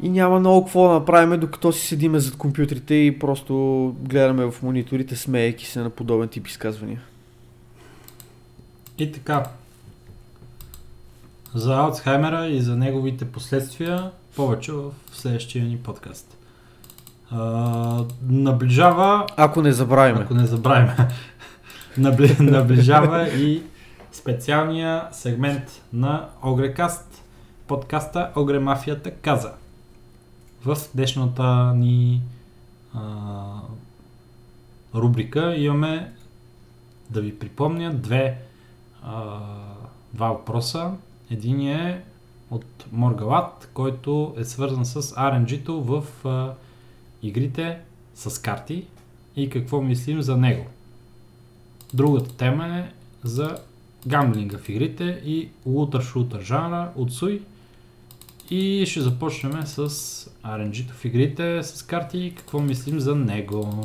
И няма много какво да направим, докато си седиме зад компютрите и просто гледаме в мониторите, смеейки се на подобен тип изказвания. И така, за Алцхаймера и за неговите последствия повече в следващия ни подкаст. А, наближава... Ако не забравим. Ако не забравим. Набли, наближава и специалния сегмент на Огрекаст, подкаста Огре Мафията каза. В днешната ни а, рубрика имаме да ви припомня две, два въпроса, един е от Моргалат, който е свързан с RNG-то в а, игрите с карти и какво мислим за него. Другата тема е за гамблинга в игрите и лутър-шутър жанра от Суй. И ще започнем с RNG-то в игрите с карти и какво мислим за него.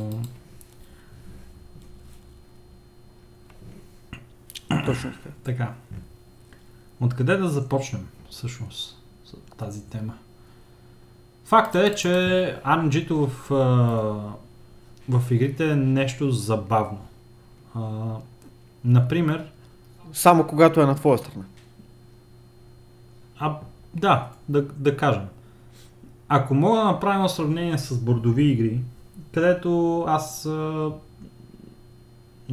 Точно така. Откъде да започнем всъщност с тази тема? Факта е, че RNG-то в, в игрите е нещо забавно. А, например... Само когато е на твоя страна. А, да, да, да кажем. Ако мога да направя сравнение с бордови игри, където аз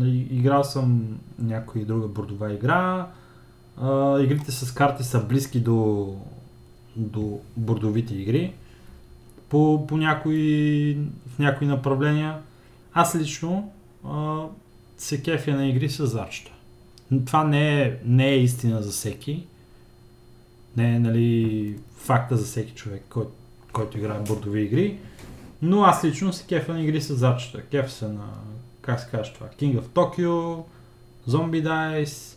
играл съм някоя друга бордова игра, а, игрите с карти са близки до, до бордовите игри по, по някои, в някои направления. Аз лично а, се кефя на игри с зарчета. Това не е, не е истина за всеки. Не е нали, факта за всеки човек, кой, който играе бордови игри. Но аз лично се кефя на игри с зарчета. Кефя се на, как се казва това, King of Tokyo, Zombie Dice,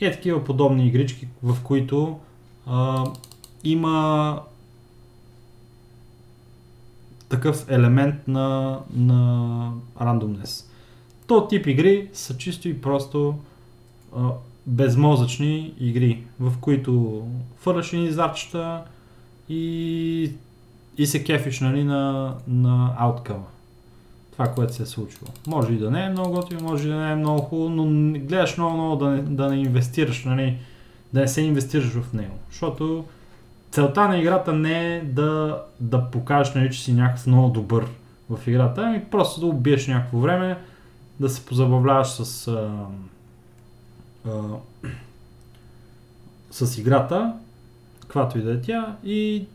и е такива подобни игрички, в които а, има такъв елемент на, на рандомнес. То тип игри са чисто и просто а, безмозъчни игри, в които фърляш ни зарчета и, и се кефиш нали, на, на ауткъма. Това, което се е случило. Може и да не е много готино, може и да не е много хубаво, но гледаш много, много да не, да не инвестираш, нали, да не се инвестираш в него. Защото целта на играта не е да, да покажеш, нали, че си някакъв много добър в играта, ами просто да убиеш някакво време, да се позабавляваш с, а, а, с играта, каквато и да е тя, и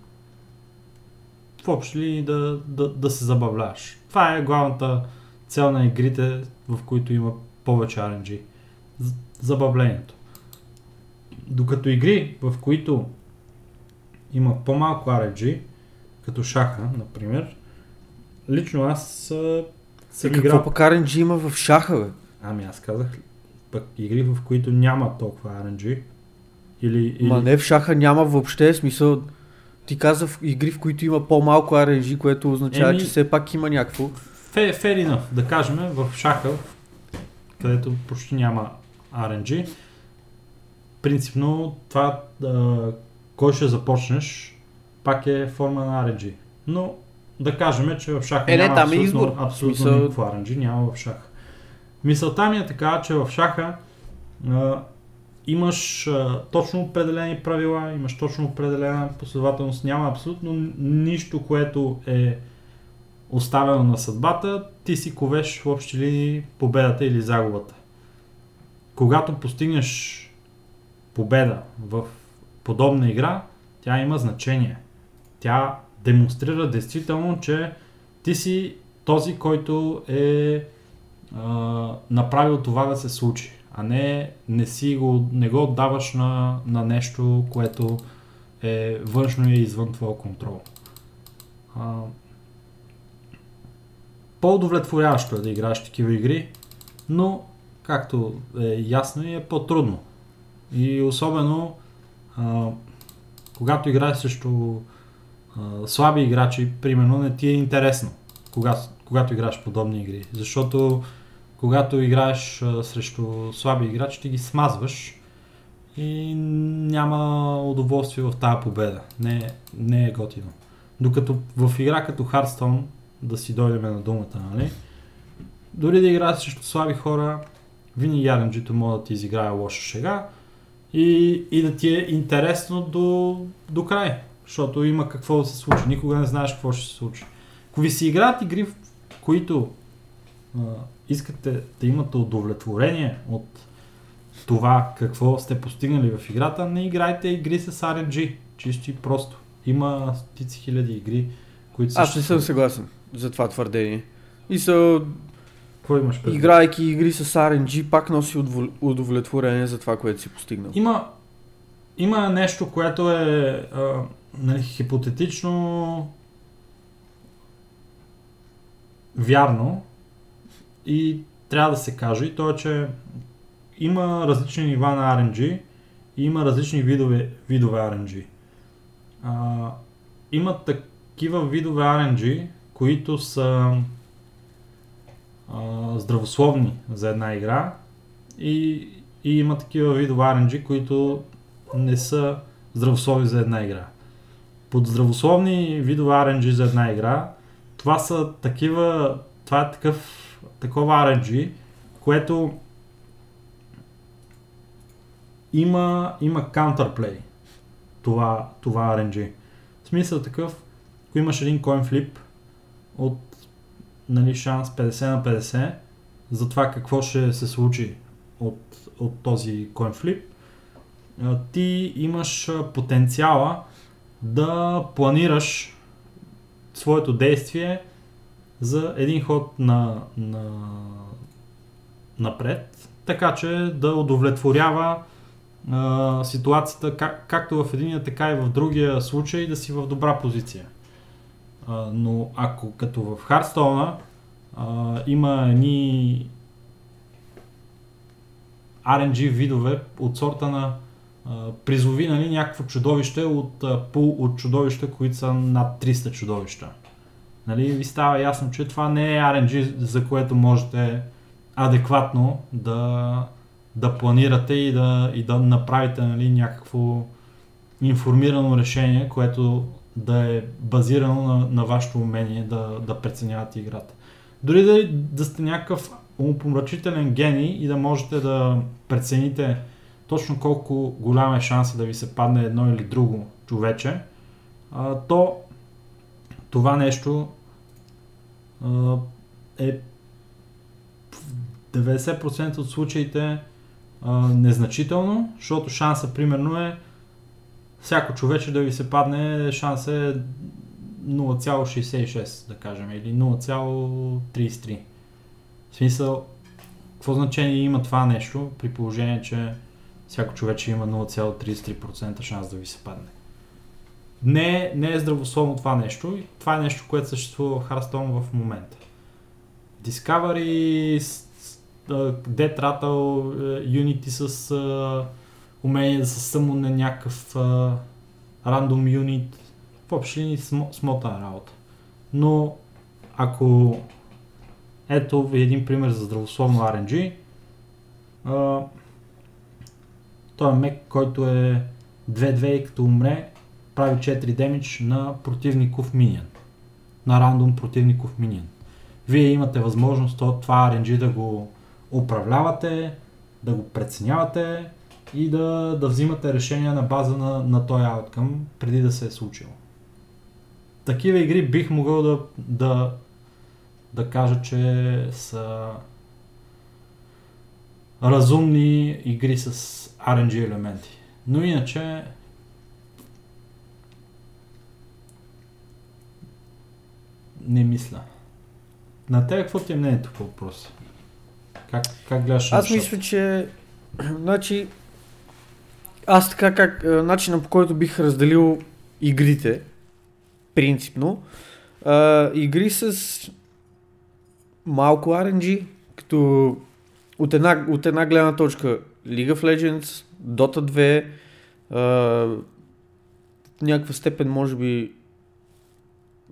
въобще ли да, да, да се забавляваш. Това е главната цел на игрите, в които има повече RNG. Забавлението. Докато игри, в които има по-малко RNG, като шаха, например, лично аз съм играл... Какво пък RNG има в шаха, бе? Ами аз казах, пък игри, в които няма толкова RNG. Или, или... Ма не в шаха няма въобще смисъл. Ти каза в игри, в които има по-малко RNG, което означава, Еми... че все пак има някакво. Fair enough, да кажем, в шаха, където почти няма RNG, принципно това да, кой ще започнеш, пак е форма на RNG. Но да кажем, че в шаха е, няма не, там е абсолютно, избор. абсолютно Мисъл... никакво RNG, няма в шаха. Мисълта ми е така, че в шаха а, имаш точно определени правила, имаш точно определена последователност, няма абсолютно нищо, което е оставено на съдбата, ти си ковеш в общи линии победата или загубата. Когато постигнеш победа в подобна игра, тя има значение. Тя демонстрира действително, че ти си този, който е а, направил това да се случи, а не, не, си го, не го отдаваш на, на нещо, което е външно и извън твоя контрол. А, по-удовлетворяващо е да играеш такива игри, но както е ясно е по-трудно. И особено а, когато играеш срещу а, слаби играчи, примерно не ти е интересно, когато, когато играеш подобни игри. Защото когато играеш срещу слаби играчи, ти ги смазваш и няма удоволствие в тази победа. Не, не е готино. Докато в игра като Hearthstone, да си дойдем на думата, нали? Дори да играеш срещу слаби хора, винаги rng може да ти изиграе лоша шега и, и да ти е интересно до, до край. Защото има какво да се случи. Никога не знаеш какво ще се случи. Ако ви си играят игри, в които искате да имате удовлетворение от това какво сте постигнали в играта, не играйте игри с RNG. Чисто и просто. Има стотици хиляди игри, които са... Аз не съм съгласен за това твърдение. И са какво имаш пред? Играйки игри с RNG, пак носи удовлетворение за това, което си постигнал. Има, има нещо, което е а, нали, хипотетично вярно и трябва да се каже, и то е, че има различни нива на RNG и има различни видове, видове RNG. А, има такива видове RNG, които са а, здравословни за една игра и, и има такива видове RNG, които не са здравословни за една игра. Под здравословни видове RNG за една игра, това са такива, това е такъв, такова RNG, което има, има counterplay това, това RNG. В смисъл такъв, ако имаш един coin flip от нали, шанс 50 на 50 за това какво ще се случи от, от този coin flip, ти имаш потенциала да планираш своето действие за един ход на, на, напред, така че да удовлетворява а, ситуацията как, както в единия, така и в другия случай да си в добра позиция. А, но ако като в Хардстоуна има едни RNG видове от сорта на а, призови нали, някакво чудовище от а, пул от чудовища, които са над 300 чудовища. Нали, ви става ясно, че това не е RNG, за което можете адекватно да, да планирате и да, и да направите нали, някакво информирано решение, което да е базирано на, на вашето умение да, да преценявате играта. Дори да, да сте някакъв умопомрачителен гений и да можете да прецените точно колко голям е шанса да ви се падне едно или друго човече, а, то това нещо е в 90% от случаите а, незначително, защото шанса примерно е всяко човече да ви се падне, шанс е 0,66 да кажем или 0,33. В смисъл, какво значение има това нещо при положение, че всяко човече има 0,33% шанс да ви се падне. Не, не е здравословно това нещо това е нещо, което съществува в Hearthstone в момента. Discovery, Death Rattle, Unity с uh, умение да се съмуне някакъв uh, рандом юнит, в общи линии смота работа. Но ако ето един пример за здравословно RNG, uh, той е мек, който е 2-2 и като умре, прави 4 демидж на противников миньон. На рандом противников миньон. Вие имате възможност това RNG да го управлявате, да го преценявате и да, да взимате решения на база на, на този outcome преди да се е случило. Такива игри бих могъл да, да, да кажа, че са разумни игри с RNG елементи. Но иначе не мисля. На тебе какво ти е мнението по въпроса? Как, как гледаш Аз мисля, че значи, аз така как начина по който бих разделил игрите, принципно, а, игри с малко RNG, като от една, от една гледна точка League of Legends, Dota 2, а, в някаква степен може би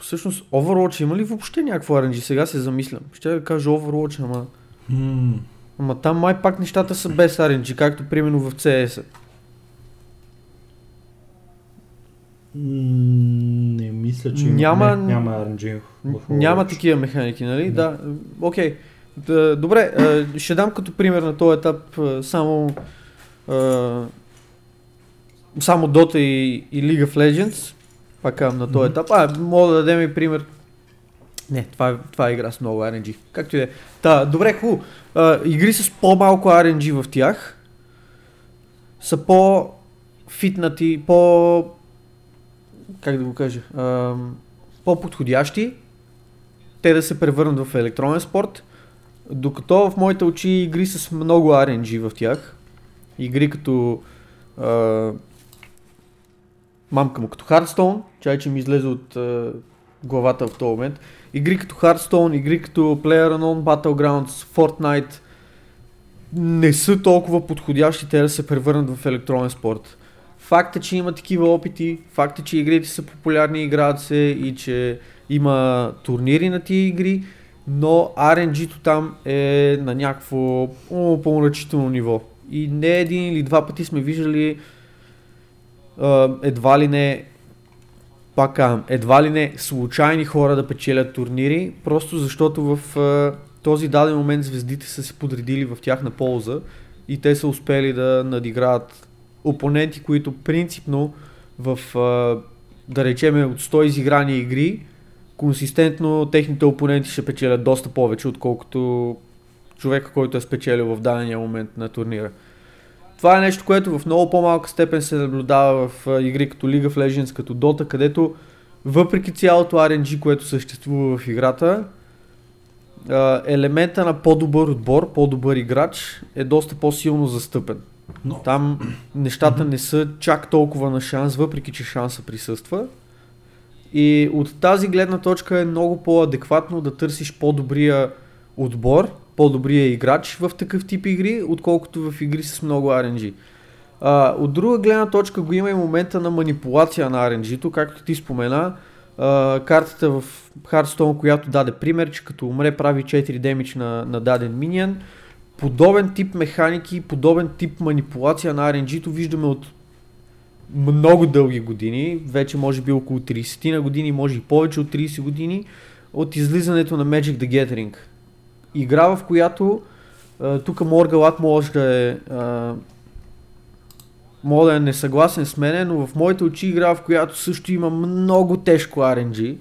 всъщност Overwatch има ли въобще някакво RNG? Сега се замислям. Ще да кажа Overwatch, ама... Mm. Ама там май пак нещата са без RNG, както примерно в CS. Не мисля, че няма, не, няма RNG. Няма такива механики, нали? Mm. Да. Окей. Okay. Добре, ще дам като пример на този етап само само Dota и, и League of Legends. Пак на този етап. А, мога да дадем и пример. Не, това, това е игра с много RNG. Както и да е. Та, добре, хубаво. игри с по-малко RNG в тях са по-фитнати, по... Как да го кажа? А, по-подходящи те да се превърнат в електронен спорт, докато в моите очи игри с много RNG в тях, игри като а, мамка му като Hearthstone, чай, че ми излезе от uh, главата в този момент. Игри като Hearthstone, игри като PlayerUnknown Battlegrounds, Fortnite не са толкова подходящи те да се превърнат в електронен спорт. Факт е, че има такива опити, факт е, че игрите са популярни, играят се и че има турнири на тия игри, но RNG-то там е на някакво по-наръчително ниво. И не един или два пъти сме виждали едва ли не пак едва ли не случайни хора да печелят турнири, просто защото в този даден момент звездите са се подредили в тяхна полза и те са успели да надиграят опоненти, които принципно в, да речеме, от 100 изиграни игри, консистентно техните опоненти ще печелят доста повече, отколкото човека, който е спечелил в дадения момент на турнира. Това е нещо, което в много по-малка степен се наблюдава в игри като League of Legends, като Dota, където въпреки цялото RNG, което съществува в играта, елемента на по-добър отбор, по-добър играч е доста по-силно застъпен. Но... Там нещата не са чак толкова на шанс, въпреки че шанса присъства. И от тази гледна точка е много по-адекватно да търсиш по-добрия отбор, по-добрия играч в такъв тип игри, отколкото в игри с много RNG. А, от друга гледна точка го има и момента на манипулация на RNG-то, както ти спомена. а, картата в Hearthstone, която даде пример, че като умре прави 4 демидж на, на даден миньон. Подобен тип механики, подобен тип манипулация на RNG-то виждаме от много дълги години, вече може би около 30 на години, може и повече от 30 години, от излизането на Magic the Gathering. Игра, в която тук Моргалат може да е мога да е несъгласен с мене, но в моите очи игра, в която също има много тежко RNG,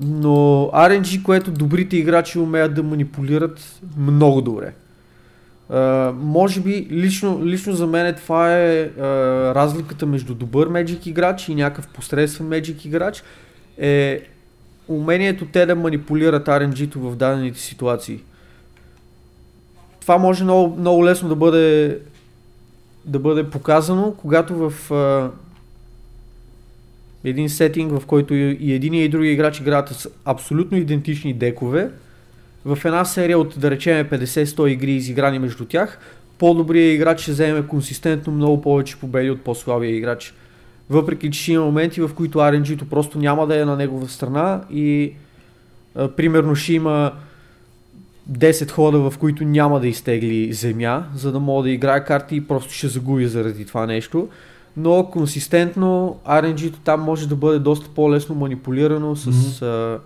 но RNG, което добрите играчи умеят да манипулират много добре. Uh, може би лично, лично за мен това е uh, разликата между добър Magic играч и някакъв посредствен Magic играч е умението те да манипулират RNG-то в дадените ситуации. Това може много, много лесно да бъде да бъде показано, когато в uh, един сетинг, в който и един и други играч играят с абсолютно идентични декове, в една серия от да речем 50-100 игри изиграни между тях, по-добрият играч ще вземе консистентно много повече победи от по-слабия играч. Въпреки, че има моменти, в които RNG-то просто няма да е на негова страна и а, примерно ще има 10 хода, в които няма да изтегли земя, за да мога да играе карти и просто ще загуби заради това нещо. Но консистентно RNG-то там може да бъде доста по-лесно манипулирано с mm-hmm. а,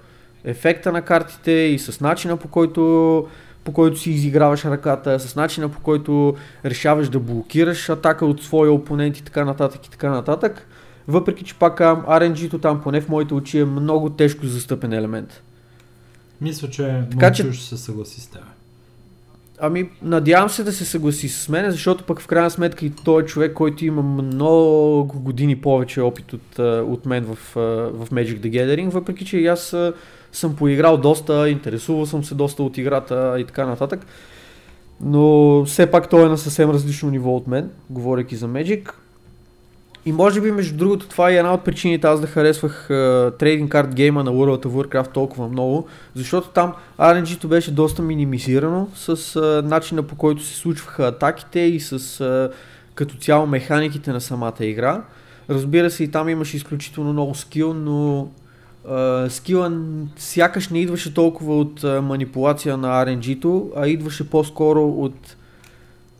ефекта на картите и с начина по който, по който си изиграваш ръката, с начина по който решаваш да блокираш атака от своя опонент и така нататък и така нататък. Въпреки, че пак RNG-то там, поне в моите очи, е много тежко застъпен елемент. Мисля, че така, че... ще се съгласи с теб. Ами, надявам се да се съгласи с мен, защото пък в крайна сметка и той е човек, който има много години повече опит от, от мен в, в Magic the Gathering, въпреки че и аз съм поиграл доста, интересувал съм се доста от играта и така нататък. Но все пак той е на съвсем различно ниво от мен, говоряки за Magic. И може би, между другото, това е една от причините аз да харесвах трейдинг карт гейма на World of Warcraft толкова много, защото там RNG-то беше доста минимизирано с uh, начина по който се случваха атаките и с uh, като цяло механиките на самата игра. Разбира се, и там имаше изключително много скил, но uh, скила сякаш не идваше толкова от uh, манипулация на RNG-то, а идваше по-скоро от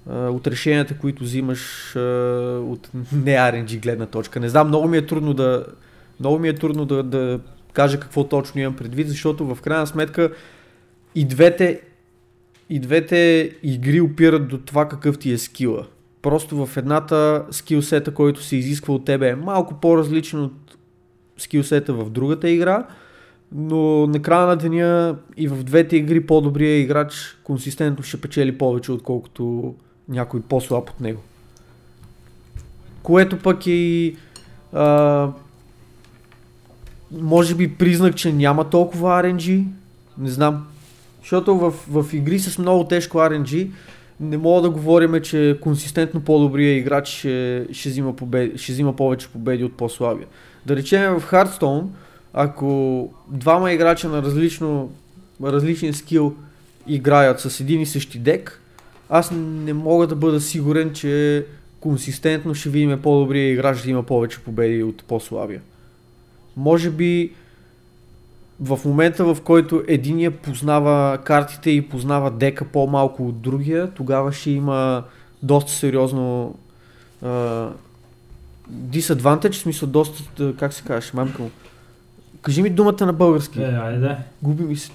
от решенията, които взимаш от не RNG гледна точка. Не знам, много ми е трудно да, много ми е трудно да, да кажа какво точно имам предвид, защото в крайна сметка и двете, и двете игри опират до това какъв ти е скила. Просто в едната скилсета, който се изисква от тебе е малко по-различен от скилсета в другата игра, но на края на деня и в двете игри по-добрият играч консистентно ще печели повече, отколкото някой по-слаб от него. Което пък е и може би признак, че няма толкова RNG. Не знам. Защото в, в игри с много тежко RNG не мога да говорим, че консистентно по-добрия играч ще, ще, взима победи, ще взима повече победи от по-слабия. Да речем в Hearthstone, ако двама играча на различно, различен скил играят с един и същи дек, аз не мога да бъда сигурен, че консистентно ще видим по-добрия играч да има повече победи от по-слабия. Може би в момента, в който единия познава картите и познава дека по-малко от другия, тогава ще има доста сериозно disadvantage, в смисъл доста, как се казваш, мамка му. Кажи ми думата на български. Е, айде. Губи ми се.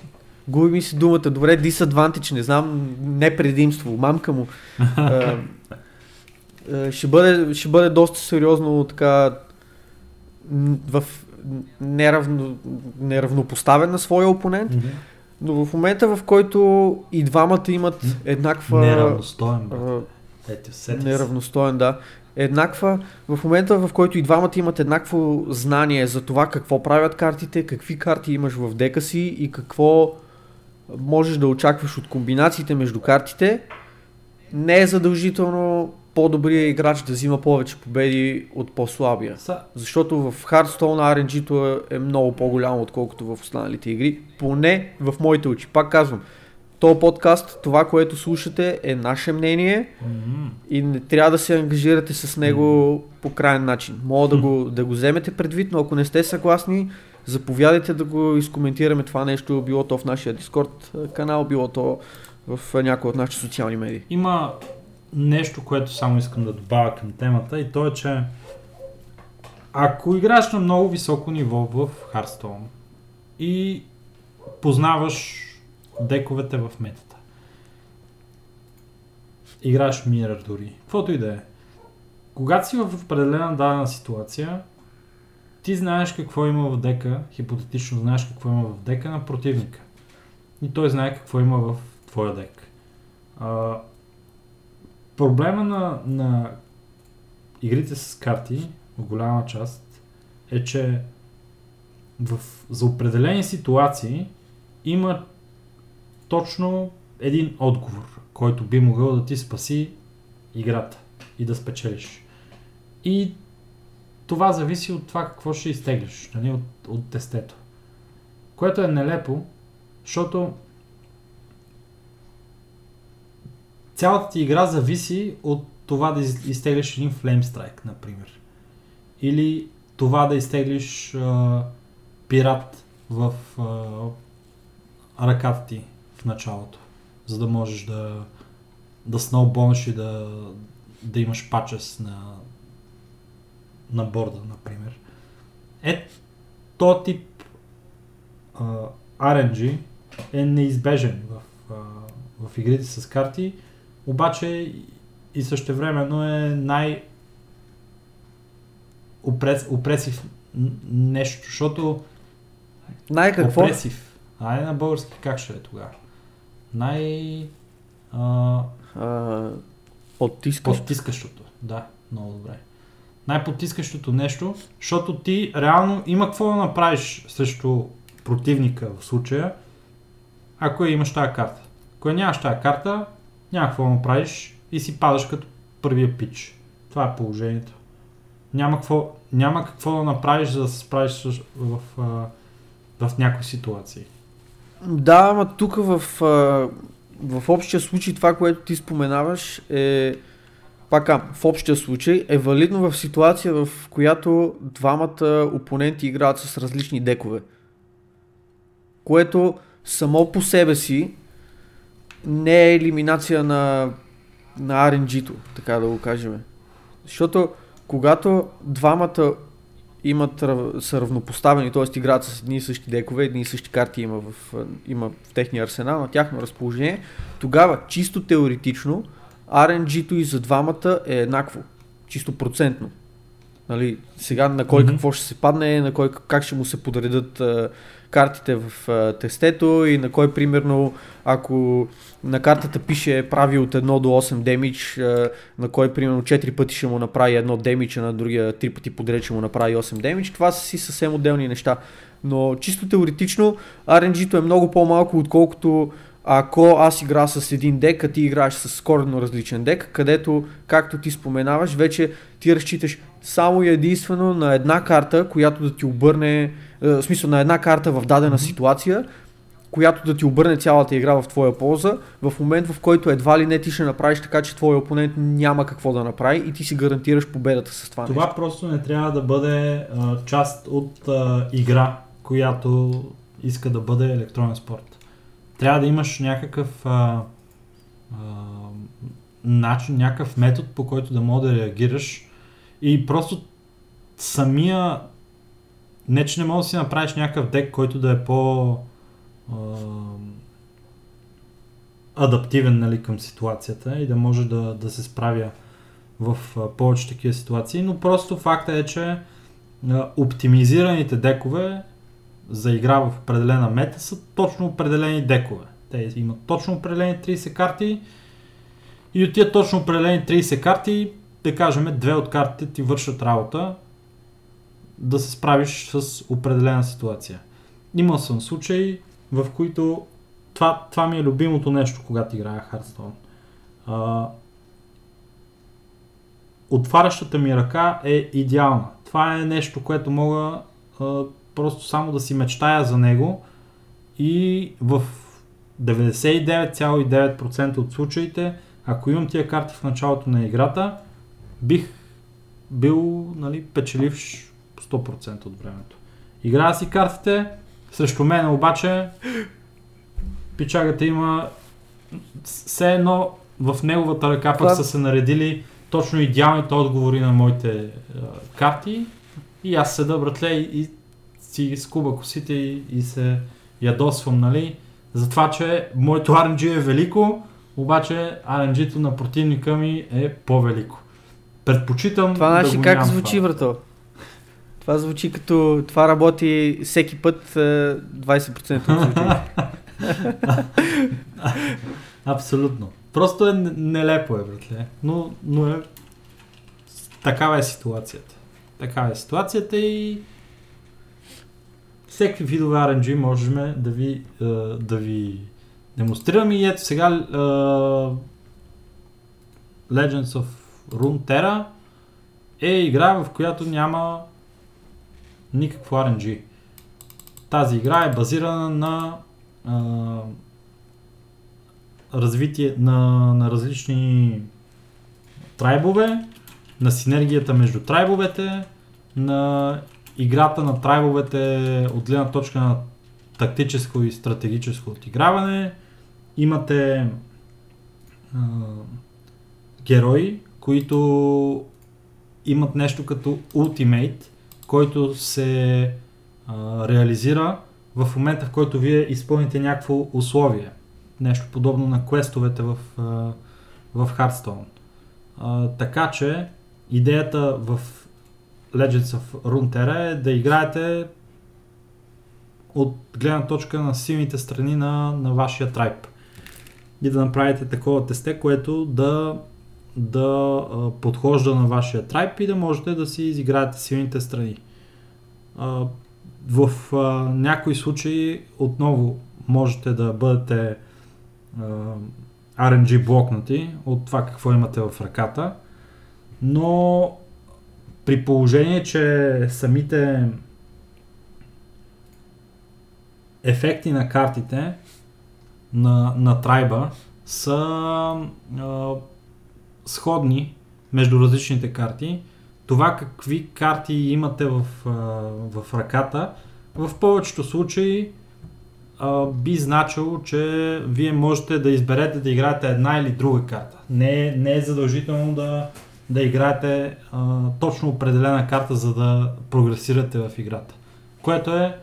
Губи ми си думата. Добре, disadvantage, не знам, не предимство, мамка му. а, ще, бъде, ще бъде доста сериозно така в неравно, неравнопоставен на своя опонент. Mm-hmm. Но в момента, в който и двамата имат еднаква... Неравностоен, Ето, Неравностоен, да. Еднаква, в момента в който и двамата имат еднакво знание за това какво правят картите, какви карти имаш в дека си и какво можеш да очакваш от комбинациите между картите, не е задължително по-добрия играч да взима повече победи от по-слабия. Защото в Hearthstone RNG-то е, е много по-голямо, отколкото в останалите игри. Поне в моите очи. Пак казвам, този подкаст, това, което слушате, е наше мнение Мгм. и не трябва да се ангажирате с него по крайен начин. Мога да го, да го вземете предвид, но ако не сте съгласни, заповядайте да го изкоментираме това нещо, било то в нашия Дискорд канал, било то в някои от нашите социални медии. Има нещо, което само искам да добавя към темата и то е, че ако играеш на много високо ниво в Hearthstone и познаваш дековете в метата, играеш Mirror дори, каквото и да е, когато си в определена дадена ситуация, ти знаеш какво има в дека, хипотетично знаеш какво има в дека на противника. И той знае какво има в твоя дек. А, проблема на, на игрите с карти, в голяма част, е, че в, за определени ситуации има точно един отговор, който би могъл да ти спаси играта и да спечелиш. И това зависи от това какво ще изтеглиш, нали, от, от тестето. Което е нелепо, защото цялата ти игра зависи от това да из- изтеглиш един Flame Strike, например. Или това да изтеглиш а, пират в а, ръката ти в началото, за да можеш да, да сноубониш и да, да имаш пачес на, на борда, например. Е, то тип а, RNG е неизбежен в, а, в игрите с карти, обаче и същевременно е най опрес, опресив нещо, защото Най-какво? опресив. Айде на български как ще е тогава? Най... А. Подтискащото. Да, много добре. Най-подтискащото нещо, защото ти реално има какво да направиш срещу противника в случая, ако имаш тази карта. Ако нямаш тази карта, няма какво да направиш и си падаш като първия пич. Това е положението. Няма какво, няма какво да направиш, за да се справиш в, а, в някои ситуации. Да, ама тук в, в общия случай това, което ти споменаваш е пак казвам, в общия случай е валидно в ситуация, в която двамата опоненти играят с различни декове. Което само по себе си не е елиминация на, на RNG-то, така да го кажем. Защото когато двамата имат, са равнопоставени, т.е. играят с едни и същи декове, едни и същи карти има в, има в техния арсенал, на тяхно разположение, тогава чисто теоретично RNG-то и за двамата е еднакво, чисто процентно. Нали, сега на кой Мгм. какво ще се падне, на кой как ще му се подредат картите в а, тестето и на кой примерно ако на картата пише прави от 1 до 8 демидж, на кой примерно 4 пъти ще му направи едно демидж, а на другия 3 пъти подред ще му направи 8 демидж, това са си съвсем отделни неща. Но чисто теоретично RNG-то е много по-малко, отколкото ако аз игра с един дек, а ти играеш с коренно различен дек, където, както ти споменаваш, вече ти разчиташ само и единствено на една карта, която да ти обърне, в смисъл на една карта в дадена Мгм. ситуация, която да ти обърне цялата игра в твоя полза, в момент в който едва ли не ти ще направиш така, че твой опонент няма какво да направи и ти си гарантираш победата с това, Това нещо. просто не трябва да бъде а, част от а, игра, която иска да бъде електронен спорт. Трябва да имаш някакъв а, а, начин, някакъв метод, по който да мога да реагираш и просто самия не, че не можеш да си направиш някакъв дек, който да е по адаптивен нали, към ситуацията и да може да, да се справя в повече такива ситуации, но просто факта е, че оптимизираните декове за игра в определена мета са точно определени декове. Те имат точно определени 30 карти и от тия точно определени 30 карти, да кажем, две от картите ти вършат работа да се справиш с определена ситуация. Имал съм случаи, в които това, това ми е любимото нещо, когато играя Hearthstone. А, отварящата ми ръка е идеална. Това е нещо, което мога а, просто само да си мечтая за него и в 99,9% от случаите, ако имам тия карти в началото на играта, бих бил нали, печеливш 100% от времето. Играя си картите, срещу мен обаче пичагата има все едно в неговата ръка пък са се наредили точно идеалните отговори на моите а, карти и аз седа, братле, и, и си скуба косите и, и се ядосвам, нали, за това, че моето RNG е велико, обаче RNG-то на противника ми е по-велико. Предпочитам Това да знаеш го как звучи, това. Това звучи като... Това работи всеки път е, 20% от случаите. Абсолютно. Просто е нелепо е, братле. Но, но е... Такава е ситуацията. Такава е ситуацията и... Всеки видове RNG можем да ви, е, да ви демонстрираме и ето сега е, Legends of Runeterra е игра, в която няма никакво RNG. Тази игра е базирана на а, развитие на, на различни трайбове, на синергията между трайбовете, на играта на трайбовете от гледна точка на тактическо и стратегическо отиграване. Имате а, герои, които имат нещо като Ultimate, който се а, реализира в момента, в който вие изпълните някакво условие. Нещо подобно на квестовете в, а, в Hearthstone. А, така че идеята в Legends of Runeterra е да играете от гледна точка на силните страни на, на вашия трайб. И да направите такова тесте, което да, да подхожда на вашия трайб и да можете да си изиграете силните страни. В някои случаи отново можете да бъдете RNG блокнати от това какво имате в ръката, но при положение, че самите ефекти на картите на, на трайба са сходни между различните карти. Това какви карти имате в, в ръката, в повечето случаи би значило, че вие можете да изберете да играете една или друга карта. Не, не е задължително да, да играете а, точно определена карта, за да прогресирате в играта. Което е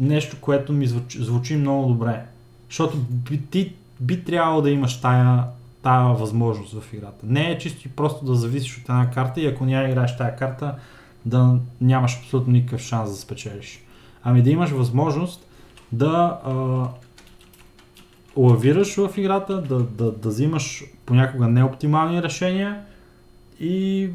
нещо, което ми звучи, звучи много добре. Защото би, ти би трябвало да имаш тая, тая възможност в играта. Не е чисто и просто да зависиш от една карта и ако няма играеш тая карта, да нямаш абсолютно никакъв шанс да спечелиш. Ами да имаш възможност да а, лавираш в играта, да, да, да взимаш понякога неоптимални решения и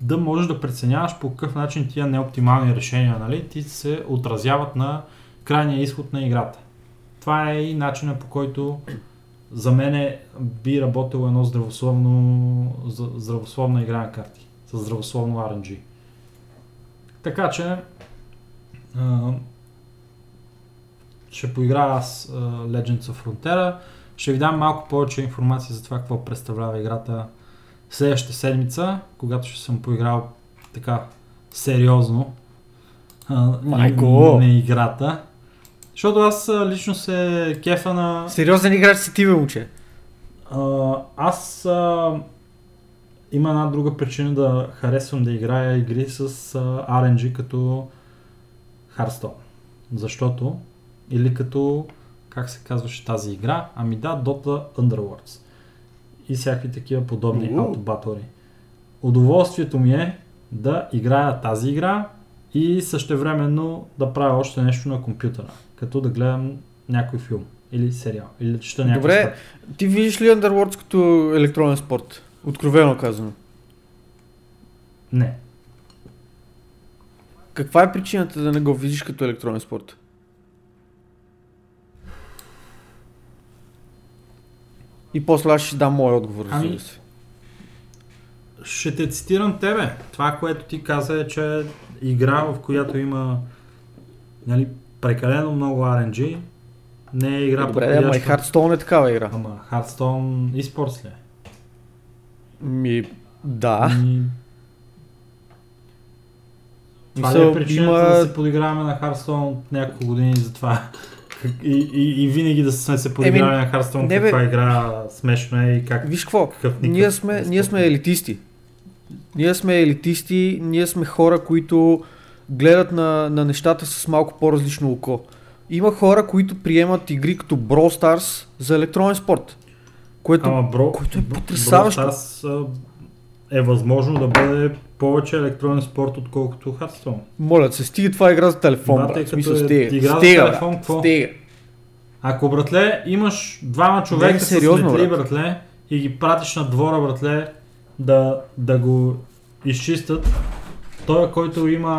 да можеш да преценяваш по какъв начин тия неоптимални решения нали, ти се отразяват на крайния изход на играта. Това е и начина по който за мен би работило едно здравословно, здравословна игра на карти, с здравословно RNG. Така че а, ще поиграя аз а, Legends of Frontera. Ще ви дам малко повече информация за това какво представлява играта следващата седмица, когато ще съм поиграл така сериозно а, Майко! на играта. Защото аз лично се кефа на... Сериозен играч си ти, бе, момче. А, аз а, има една друга причина да харесвам да играя игри с а, RNG като Hearthstone. Защото, или като, как се казваше тази игра, ами да, Dota Underworlds. И всякакви такива подобни аутобатори. Удоволствието ми е да играя тази игра и същевременно да правя още нещо на компютъра. Като да гледам някой филм или сериал, или да чета някаква Добре. статия. Ти виждаш ли Underworlds като електронен спорт? Откровено казано. Не. Каква е причината да не го видиш като електронен спорт? И после аз ще дам моя отговор. Ами, се. Ще те цитирам тебе. Това, което ти каза е, че игра, в която има нали, прекалено много RNG, не е игра Добре, ама и Hearthstone е такава игра. Ама Hearthstone eSports ли? е? Ми, да. Ми... Това ли Мисъл, е причината има- да се подиграваме на Hearthstone от няколко години за това? И, и, и винаги да сме се подигравали на Hearthstone, не, бе. каква игра смешно е и как Виж какво, ние сме, ние сме елитисти. Ние сме елитисти, ние сме хора, които гледат на, на нещата с малко по-различно око. Има хора, които приемат игри като Brawl Stars за електронен спорт. Което Ама бро, което е потресаващо. Brawl Stars, е възможно да бъде повече електронен спорт, отколкото Hearthstone. Моля се, стига това е игра за телефон, брат. Като смисъл, е стига. игра за стига, телефон, брат, какво? стига. Ако, братле, имаш двама човека Не, с сериозно, метли, брат. братле, и ги пратиш на двора, братле, да, да го изчистят, той, който има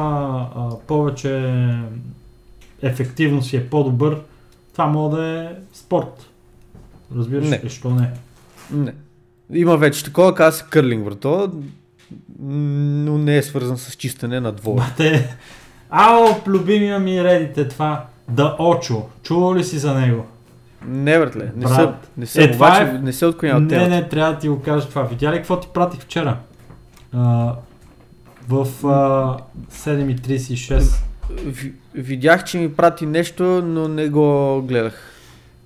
а, повече ефективност и е по-добър, това може да е спорт. Разбираш Не. ли, що не? Не. Има вече такова, казва се кърлинг, брато. Но не е свързан с чистене на двора. Бате, ао, любимия ми редит е това. Да Очо. Чувал ли си за него? Не, братле, не Брат. се, не се, Е, обаче, е- не се отклонява от Не, не, трябва да ти го кажа това. Видя ли какво ти пратих вчера? А, в а, 7.36. Ви- Видях, че ми прати нещо, но не го гледах.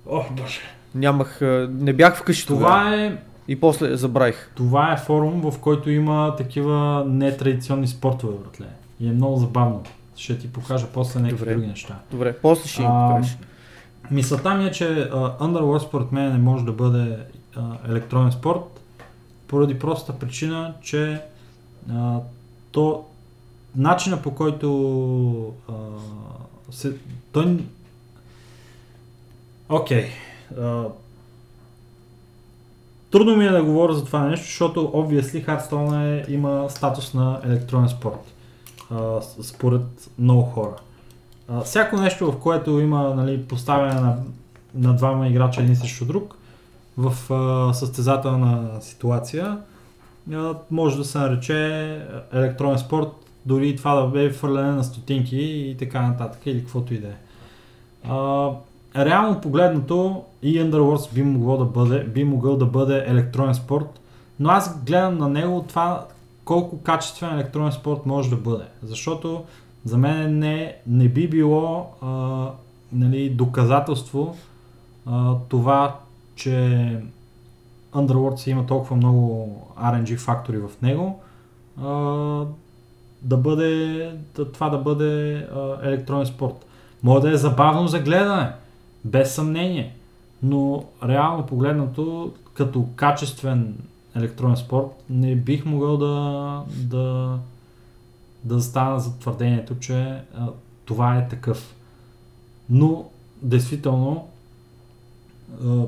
О, боже. Нямах, не бях вкъщи тогава. Това е, И после забравих. това е форум, в който има такива нетрадиционни спортове, братле. И е много забавно. Ще ти покажа после някакви Добре. други неща. Добре, после ще им покажеш. Мисълта ми е, че uh, Underworld според мен не може да бъде а, електронен спорт, поради простата причина, че то начина по който а, се, той Окей. а, Трудно ми е да говоря за това нещо, защото obviously Hearthstone е, има статус на електронен спорт. А, според много хора. А, всяко нещо, в което има нали, поставяне на, на двама играча един срещу друг в а, състезателна ситуация, може да се нарече електронен спорт, дори това да бе фърляне на стотинки и така нататък, или каквото и да е. Реално погледнато и Underworlds би, могло да бъде, би могъл да бъде електронен спорт, но аз гледам на него това колко качествен електронен спорт може да бъде. Защото за мен не, не би било а, нали, доказателство а, това, че Underworlds има толкова много RNG фактори в него, да бъде, да, това да бъде а, електронен спорт. Може да е забавно за гледане, без съмнение, но реално погледнато, като качествен електронен спорт, не бих могъл да, да, да застана за твърдението, че а, това е такъв. Но, действително, а,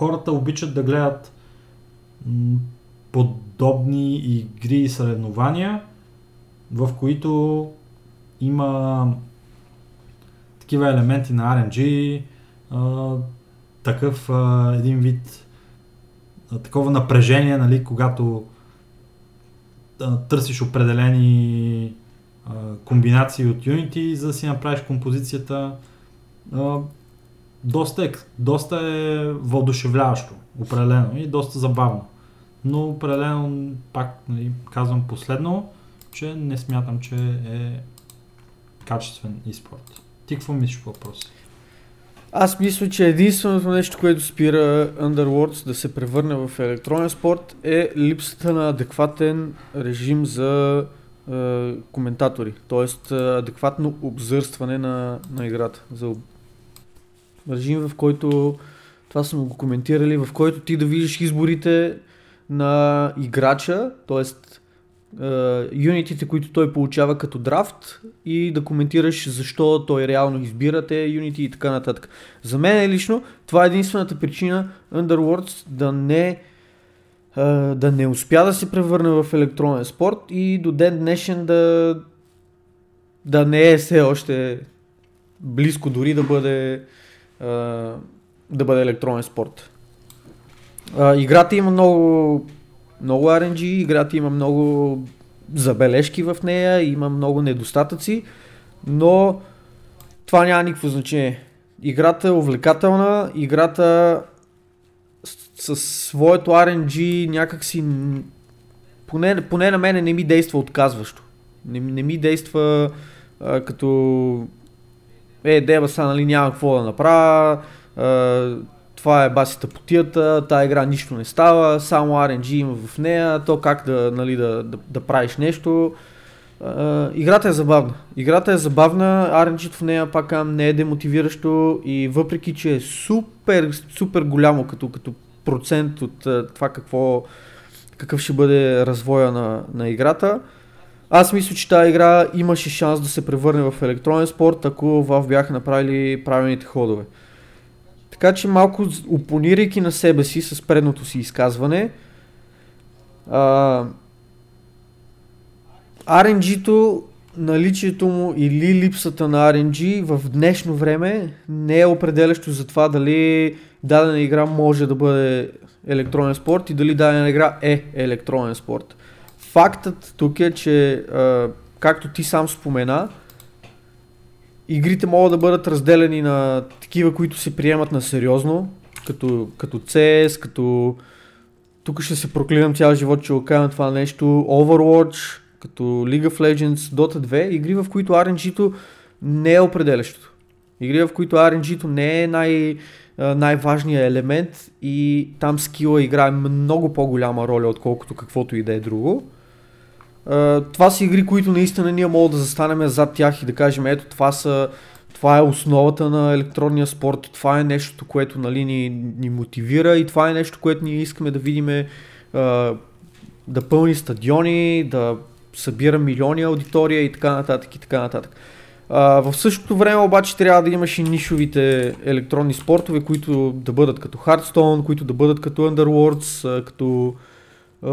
хората обичат да гледат подобни игри и съревнования, в които има такива елементи на RNG, такъв един вид такова напрежение, нали, когато търсиш определени комбинации от Unity, за да си направиш композицията. Доста, е, доста е въодушевляващо, определено и доста забавно. Но определено, пак нали, казвам последно, че не смятам, че е качествен e-спорт. Ти какво мислиш по въпроса? Аз мисля, че единственото нещо, което спира Underworlds да се превърне в електронен спорт е липсата на адекватен режим за е, коментатори. Тоест е, адекватно обзърстване на, на играта. За режим, в който това сме го коментирали, в който ти да видиш изборите на играча, т.е. юнитите, които той получава като драфт и да коментираш защо той реално избира те юнити и така нататък. За мен лично това е единствената причина Underworlds да не а, да не успя да се превърне в електронен спорт и до ден днешен да да не е все още близко дори да бъде да бъде електронен спорт. А, играта има много много RNG, играта има много забележки в нея, има много недостатъци, но това няма никакво значение. Играта е увлекателна, играта с, с своето RNG някакси поне, поне на мене не ми действа отказващо. Не, не ми действа а, като е, деба са, нали, няма какво да направя, а, това е баси тъпотията, тази игра нищо не става, само RNG има в нея, то как да, нали, да, да, да правиш нещо. Uh, играта е забавна. Играта е забавна, rng в нея пак не е демотивиращо и въпреки, че е супер, супер голямо като, като процент от uh, това какво, какъв ще бъде развоя на, на играта, аз мисля, че тази игра имаше шанс да се превърне в електронен спорт, ако Valve бяха направили правилните ходове. Така че малко опонирайки на себе си с предното си изказване, а, RNG-то, наличието му или липсата на RNG в днешно време не е определящо за това дали дадена игра може да бъде електронен спорт и дали дадена игра е електронен спорт. Фактът тук е, че а, както ти сам спомена, игрите могат да бъдат разделени на такива, които се приемат на сериозно, като, като CS, като тук ще се проклинам цял живот, че окажам това нещо, Overwatch, като League of Legends, Dota 2, игри в които RNG-то не е определящото. Игри в които RNG-то не е най- най-важният елемент и там скила играе много по-голяма роля, отколкото каквото и да е друго. Това са игри, които наистина ние можем да застанем зад тях и да кажем, ето това са това е основата на електронния спорт, това е нещо, което нали, ни, ни мотивира и това е нещо, което ние искаме да видим да пълни стадиони, да събира милиони аудитория и така нататък и така нататък. В същото време обаче трябва да имаш и нишовите електронни спортове, които да бъдат като Hearthstone, които да бъдат като Underworlds, като... А,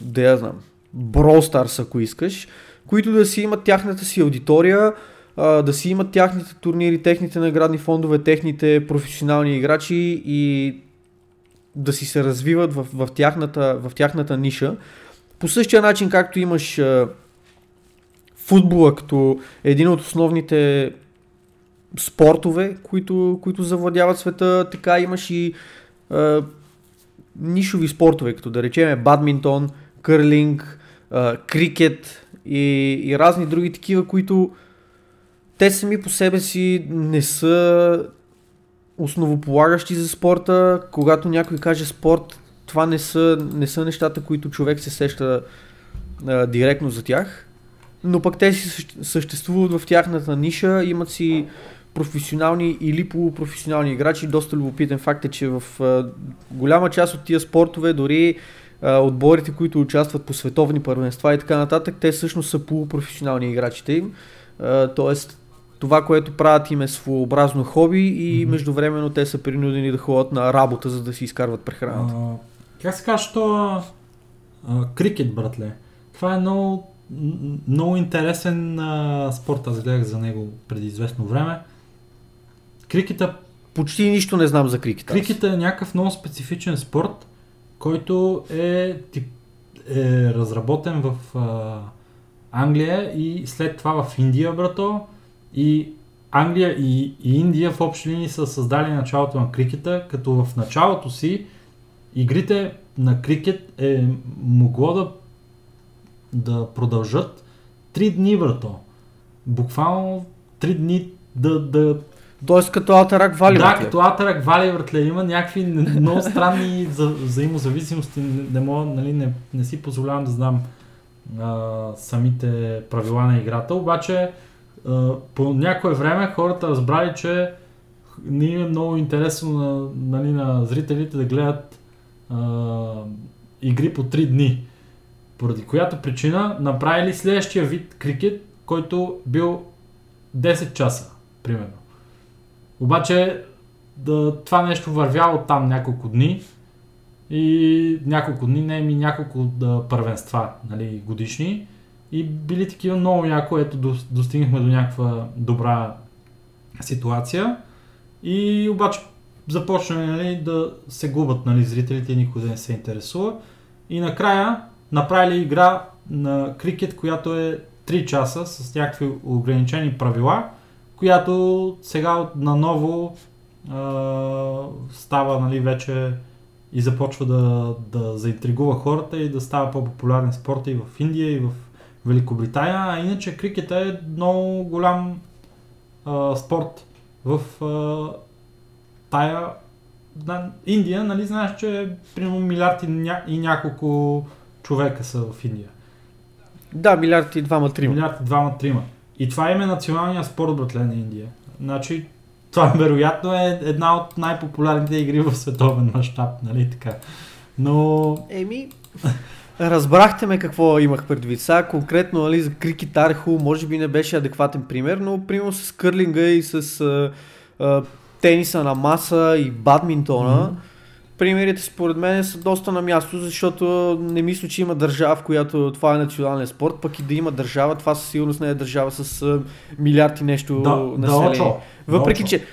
да я знам, Brawl Stars, ако искаш, които да си имат тяхната си аудитория, да си имат тяхните турнири, техните наградни фондове, техните професионални играчи и да си се развиват в, в, тяхната, в тяхната ниша. По същия начин, както имаш футбола като един от основните спортове, които, които завладяват света, така имаш и а, нишови спортове, като да речеме бадминтон, кърлинг, крикет и, и разни други такива, които те сами по себе си не са основополагащи за спорта. Когато някой каже спорт, това не са, не са нещата, които човек се сеща а, директно за тях. Но пък те си съществуват в тяхната ниша, имат си професионални или полупрофесионални играчи. Доста любопитен факт е, че в а, голяма част от тия спортове, дори отборите, които участват по световни първенства и така нататък, те всъщност са полупрофесионални играчите им. Тоест, това, което правят им е своеобразно хоби и mm-hmm. междувременно те са принудени да ходят на работа, за да си изкарват прехраната. А, как се казва, що крикет, братле? Това е много, много интересен а, спорт. Аз гледах за него преди известно време. Крикета... Почти нищо не знам за крикета. Крикета е някакъв много специфичен спорт, който е, тип, е разработен в а, Англия и след това в Индия, брато. И Англия и, и Индия в общи линии са създали началото на крикета, като в началото си игрите на крикет е могло да, да продължат 3 дни, брато. Буквално 3 дни да, да Тоест като Атарак Вали. Да, като Атарак Вали, братле. Има някакви много странни за, взаимозависимости. Не, не, мога, нали, не, не си позволявам да знам а, самите правила на играта. Обаче а, по някое време хората разбрали, че не им е много интересно на, нали, на зрителите да гледат а, игри по 3 дни. Поради която причина направили следващия вид крикет, който бил 10 часа, примерно. Обаче да, това нещо вървяло там няколко дни и няколко дни, не ми няколко да, първенства нали, годишни. И били такива много яко, ето достигнахме до някаква добра ситуация. И обаче започнали нали, да се губят нали, зрителите никой да не се интересува. И накрая направили игра на крикет, която е 3 часа с някакви ограничени правила която сега наново а, става нали, вече и започва да, да заинтригува хората и да става по-популярен спорт и в Индия, и в Великобритания. А иначе крикета е много голям а, спорт в а, тая на Индия, нали знаеш, че примерно милиард и, ня, и няколко човека са в Индия. Да, милиард и двама, трима. Милиард и двама, трима. И това им е националния спорт, братле, на Индия. Значи, това вероятно е една от най-популярните игри в световен мащаб, нали така. Но... Еми, разбрахте ме какво имах предвид. Сега конкретно нали, за крикет арху, може би не беше адекватен пример, но примерно с кърлинга и с а, а, тениса на маса и бадминтона, mm-hmm примерите според мен са доста на място, защото не мисля, че има държава, в която това е национален спорт, пък и да има държава, това със сигурност не е държава с а, милиард и нещо да, население. Да, Въпреки, да, че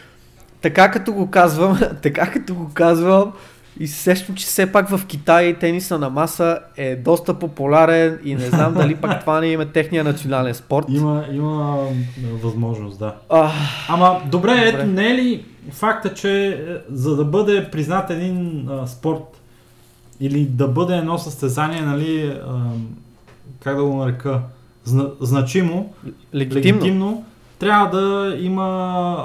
така като го казвам, така като го казвам, и се сещам, че все пак в Китай тениса на маса е доста популярен и не знам дали пак това не има техния национален спорт. Има, има възможност, да. А, Ама добре, добре, ето не е ли факта, че е, за да бъде признат един а, спорт или да бъде едно състезание, нали, а, как да го нарека, зна, значимо, легитимно. легитимно, трябва да има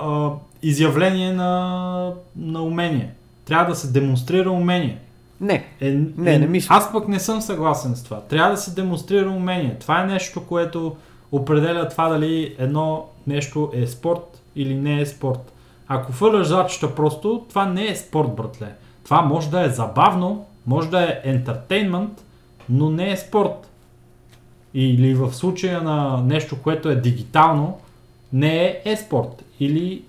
а, изявление на, на умение. Трябва да се демонстрира умение. Не, е, не, е, не мисля. Аз пък не съм съгласен с това. Трябва да се демонстрира умение. Това е нещо, което определя това дали едно нещо е спорт или не е спорт. Ако фърляш зачета просто, това не е спорт, братле. Това може да е забавно, може да е ентертейнмент, но не е спорт. Или в случая на нещо, което е дигитално, не е е-спорт. Или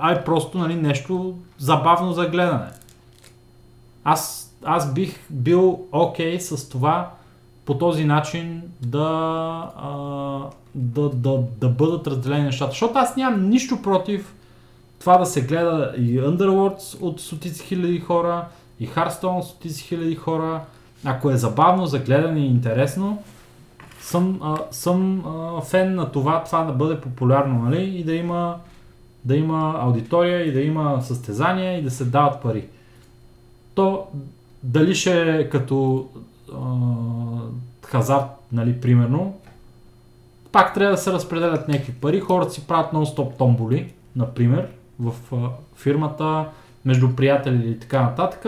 а е просто нали, нещо забавно за гледане. Аз, аз бих бил окей okay с това по този начин да, а, да, да, да бъдат разделени нещата. Защото аз нямам нищо против това да се гледа и Underworlds от стотици хиляди хора, и Hearthstone от стотици хиляди хора. Ако е забавно за гледане и интересно, съм, а, съм а, фен на това, това да бъде популярно, нали? И да има да има аудитория и да има състезания и да се дават пари. То дали ще е като а, хазарт, нали, примерно, пак трябва да се разпределят някакви пари. Хората си правят нон-стоп томболи, например, в а, фирмата, между приятели и така нататък.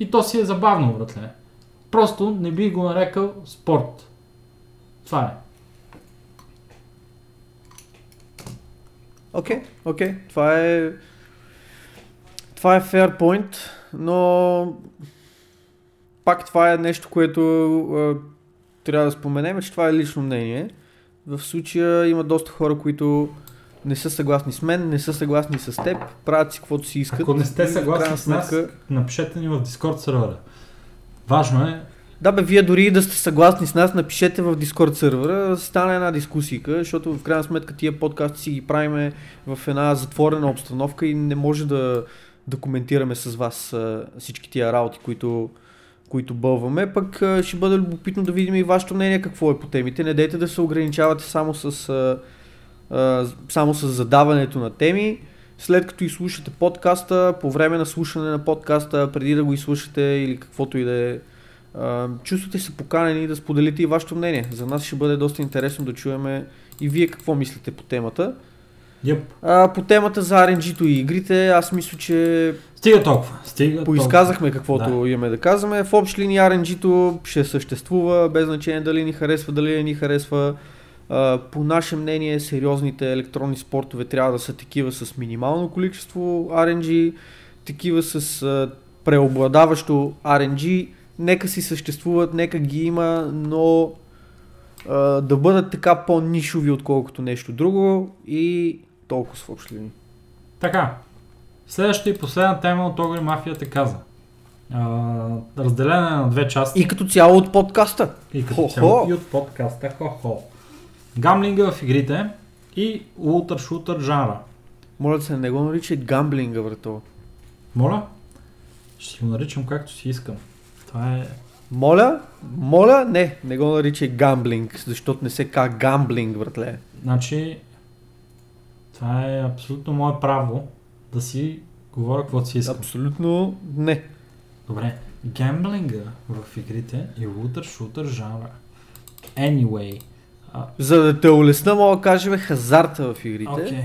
И то си е забавно, братле. Просто не би го нарекал спорт. Това е. Окей, okay, окей. Okay. Това е... Това е fair point, но пак това е нещо, което а, трябва да споменем, че това е лично мнение. В случая има доста хора, които не са съгласни с мен, не са съгласни с теб, правят си каквото си искат. Ако не сте съгласни с нас, напишете ни в Discord сервера. Важно е да бе, вие дори да сте съгласни с нас, напишете в Discord сервера, стане една дискусия, защото в крайна сметка тия подкасти си ги правиме в една затворена обстановка и не може да, да коментираме с вас всички тия работи, които, които бълваме. Пък ще бъде любопитно да видим и вашето мнение какво е по темите. Не дейте да се ограничавате само с, а, само с задаването на теми. След като изслушате подкаста, по време на слушане на подкаста, преди да го изслушате или каквото и да е чувствате се поканени да споделите и вашето мнение. За нас ще бъде доста интересно да чуеме и вие какво мислите по темата. Yep. А, по темата за RNG-то и игрите, аз мисля, че... Стига толкова. Стига поизказахме каквото да. имаме да казваме. В общи линии RNG-то ще съществува, без значение дали ни харесва, дали не ни харесва. А, по наше мнение, сериозните електронни спортове трябва да са такива с минимално количество RNG, такива с а, преобладаващо RNG нека си съществуват, нека ги има, но а, да бъдат така по-нишови, отколкото нещо друго и толкова в общи линии. Така, следващата и последна тема от Огри Мафията каза. Uh, разделена на две части. И като цяло от подкаста. И като Хо-хо. цяло и от подкаста. Хо-хо. Гамблинга в игрите и ултър-шутър жанра. Моля се, не го наричай гамблинга, врато. Моля? Ще го наричам както си искам. Това е... Моля, моля, не, не го наричай гамблинг, защото не се казва гамблинг, братле. Значи, Това е абсолютно мое право да си говоря каквото си искам. Абсолютно не. Добре. Гемблинга в игрите и лутър, шутър жанра. Anyway. А, За да те улесна, мога да кажем хазарта в игрите. Окей.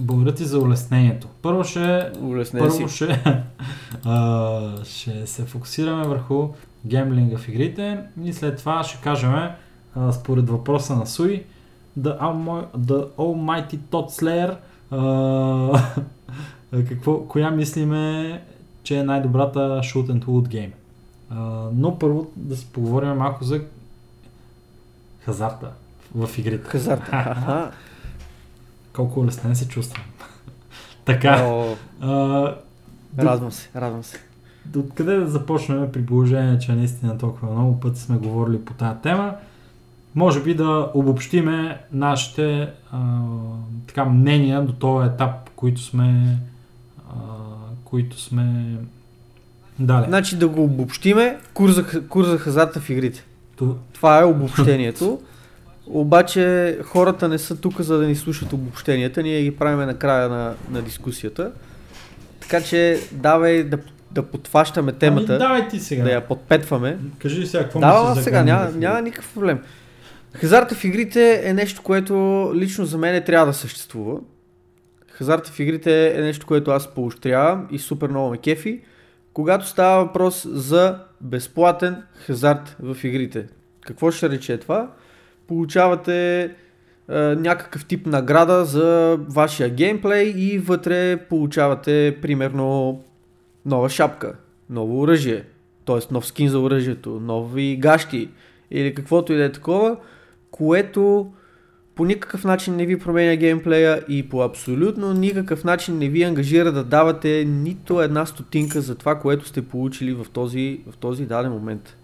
Благодаря ти за улеснението. Първо ще Улесне Първо си. ще, а, ще се фокусираме върху гемблинга в игрите и след това ще кажем, а, според въпроса на Суи, The, Almo- the Almighty Todd Slayer, а, какво, коя мислиме, че е най-добрата shoot and loot гейм. А, но първо да си поговорим малко за хазарта в игрите. Хазарта. Аха. Колко улеснен се чувствам. така. О, А, радвам се, радвам се. Откъде да започнем при положение, че наистина толкова много пъти сме говорили по тази тема? Може би да обобщиме нашите а, така, мнения до този етап, които сме, а, които сме дали. Значи да го обобщиме, курс за, курс за хазарта в игрите. Това е обобщението. Обаче хората не са тук за да ни слушат обобщенията, ние ги правиме на края на, на дискусията. Така че давай да, да подфащаме темата, Ами, давай ти сега. да я подпетваме. Кажи сега какво Да, мислиш сега, няма, няма никакъв проблем. Хазарта в игрите е нещо, което лично за мен трябва да съществува. Хазарта в игрите е нещо, което аз поощрявам и супер много ме кефи, когато става въпрос за безплатен хазарт в игрите. Какво ще рече това? Получавате е, някакъв тип награда за вашия геймплей и вътре получавате примерно нова шапка, ново оръжие, т.е. нов скин за оръжието, нови гащи или каквото и да е такова, което по никакъв начин не ви променя геймплея и по абсолютно никакъв начин не ви ангажира да давате нито една стотинка за това, което сте получили в този, в този даден момент.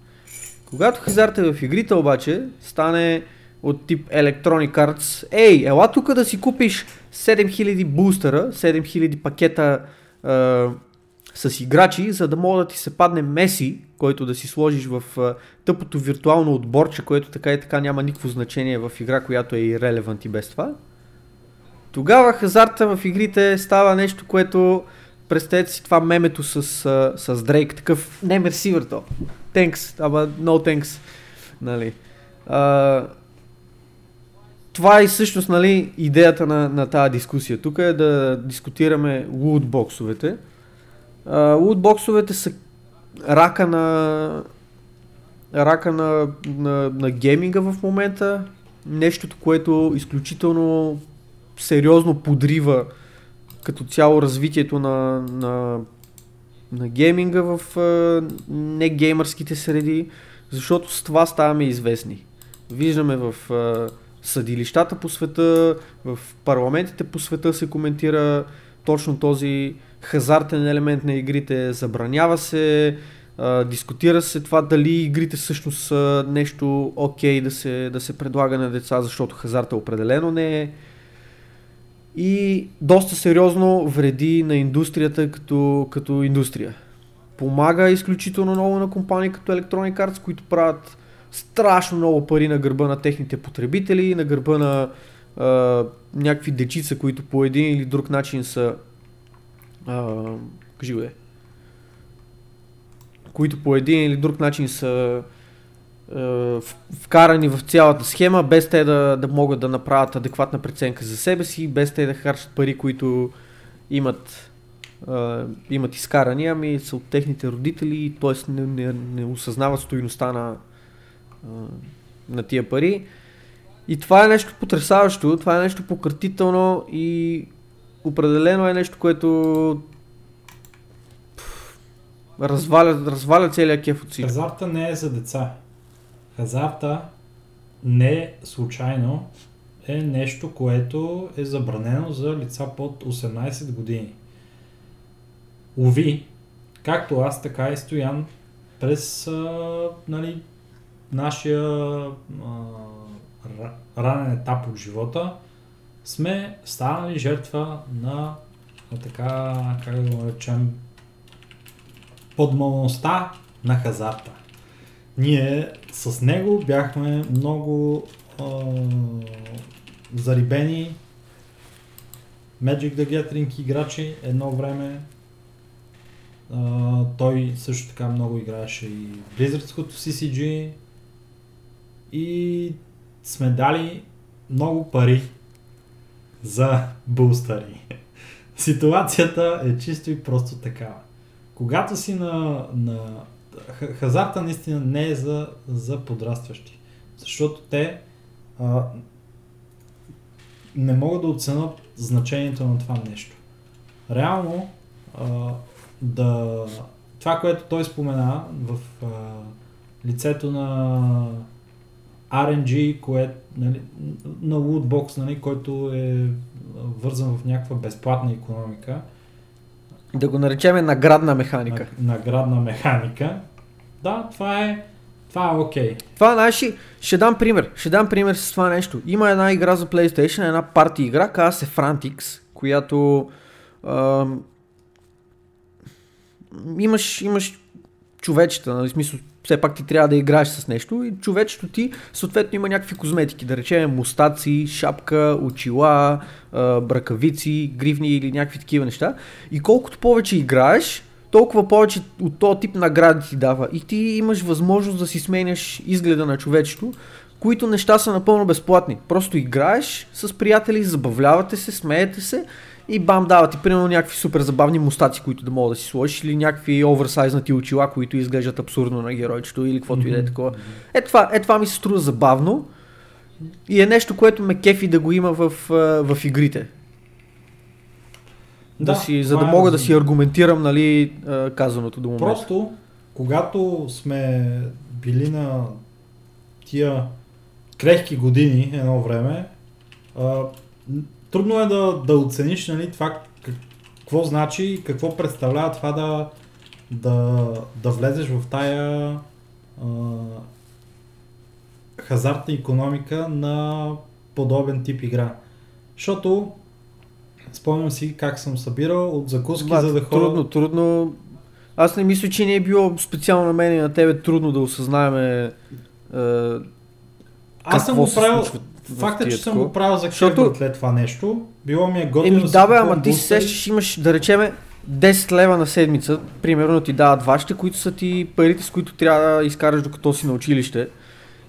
Когато хазарта в игрите обаче стане от тип Electronic Arts, ей, ела тук да си купиш 7000 бустера, 7000 пакета а, с играчи, за да мога да ти се падне Меси, който да си сложиш в а, тъпото виртуално отборче, което така и така няма никакво значение в игра, която е ирелевант и без това. Тогава хазарта в игрите става нещо, което представете си това мемето с, а, с Дрейк, такъв не мерси върто. Thanks, ама no thanks. Нали. А, това е всъщност нали, идеята на, на тази дискусия. Тук е да дискутираме лутбоксовете. Лутбоксовете са рака на рака на, на, на гейминга в момента. Нещото, което изключително сериозно подрива като цяло развитието на, на, на гейминга в а, не геймърските среди, защото с това ставаме известни. Виждаме в съдилищата по света, в парламентите по света се коментира точно този хазартен елемент на игрите, забранява се, дискутира се това дали игрите всъщност са нещо окей да се, да се предлага на деца, защото хазарта определено не е. И доста сериозно вреди на индустрията като, като индустрия. Помага изключително много на компании като Electronic Arts, които правят страшно много пари на гърба на техните потребители, на гърба на а, някакви дечица, които по един или друг начин са кажи го които по един или друг начин са а, вкарани в цялата схема, без те да, да могат да направят адекватна преценка за себе си, без те да харчат пари, които имат, а, имат изкарани, ами са от техните родители, т.е. Не, не, не осъзнават стоиността на, на тия пари. И това е нещо потрясаващо, това е нещо пократително и определено е нещо, което разваля, разваля целият кеф от. Хазарта не е за деца. Хазарта не случайно е нещо, което е забранено за лица под 18 години. Ови, както аз, така и Стоян, през а, нали, нашия а, ра- ранен етап от живота сме станали жертва на, на така, как да го наречем, подмолността на хазарта. Ние с него бяхме много а, зарибени Magic the Gathering играчи едно време. А, той също така много играеше и Blizzardското CCG и сме дали много пари за бустъри. Ситуацията е чисто и просто такава. Когато си на, на хазарта наистина не е за, за подрастващи. Защото те а, не могат да оценят значението на това нещо. Реално, а, да, това, което той спомена в а, лицето на RNG, кое, нали, на Woodbox, нали, който е вързан в някаква безплатна економика. Да го наречем наградна механика. Наградна механика. Да, това е това е окей. Okay. Това, знаеш, ще дам пример. Ще дам пример с това нещо. Има една игра за PlayStation, една парти игра, казва се Frantix, която ам, имаш, имаш човечета, нали, смисъл, все пак ти трябва да играеш с нещо и човечето ти съответно има някакви козметики, да речем мустаци, шапка, очила, бракавици, гривни или някакви такива неща. И колкото повече играеш, толкова повече от този тип награди ти дава. И ти имаш възможност да си сменяш изгледа на човечето, които неща са напълно безплатни. Просто играеш с приятели, забавлявате се, смеете се и бам, дава ти примерно някакви супер забавни мустаци, които да мога да си сложиш или някакви оверсайзнати очила, които изглеждат абсурдно на геройчето или каквото mm-hmm. и да е такова. Е това, е това ми се струва забавно и е нещо, което ме кефи да го има в, в игрите. Да, да си, за да е мога да си аргументирам нали, казаното до момента. Просто, когато сме били на тия крехки години едно време, трудно е да, да оцениш нали, това какво значи и какво представлява това да, да, да влезеш в тая а, хазартна економика на подобен тип игра. Защото Спомням си как съм събирал от закуски, Бат, за да ходя. Трудно, трудно. Аз не мисля, че не е било специално на мен и на тебе трудно да осъзнаем. Е, Аз съм го правил. Факта, е, че съм го правил за Защото... след това нещо, било ми е готино Еми, да, бе, ама ти се сещаш, имаш, да речеме, 10 лева на седмица, примерно ти дават вашите, които са ти парите, с които трябва да изкараш докато си на училище.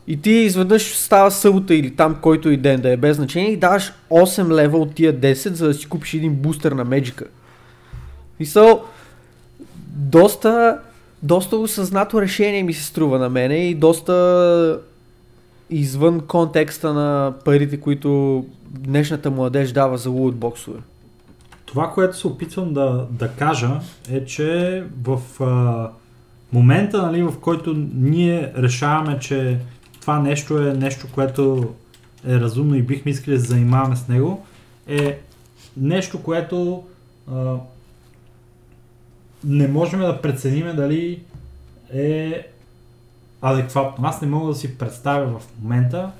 И ти изведнъж става събота или там който и ден да е без значение и даваш 8 лева от тия 10, за да си купиш един бустер на Magic. И са доста, доста осъзнато решение ми се струва на мене и доста извън контекста на парите, които днешната младеж дава за лутбоксове. Това, което се опитвам да, да кажа е, че в а, момента, нали, в който ние решаваме, че това нещо е нещо, което е разумно и бихме искали да занимаваме с него, е нещо, което а, не можем да преценим дали е адекватно. Аз не мога да си представя в момента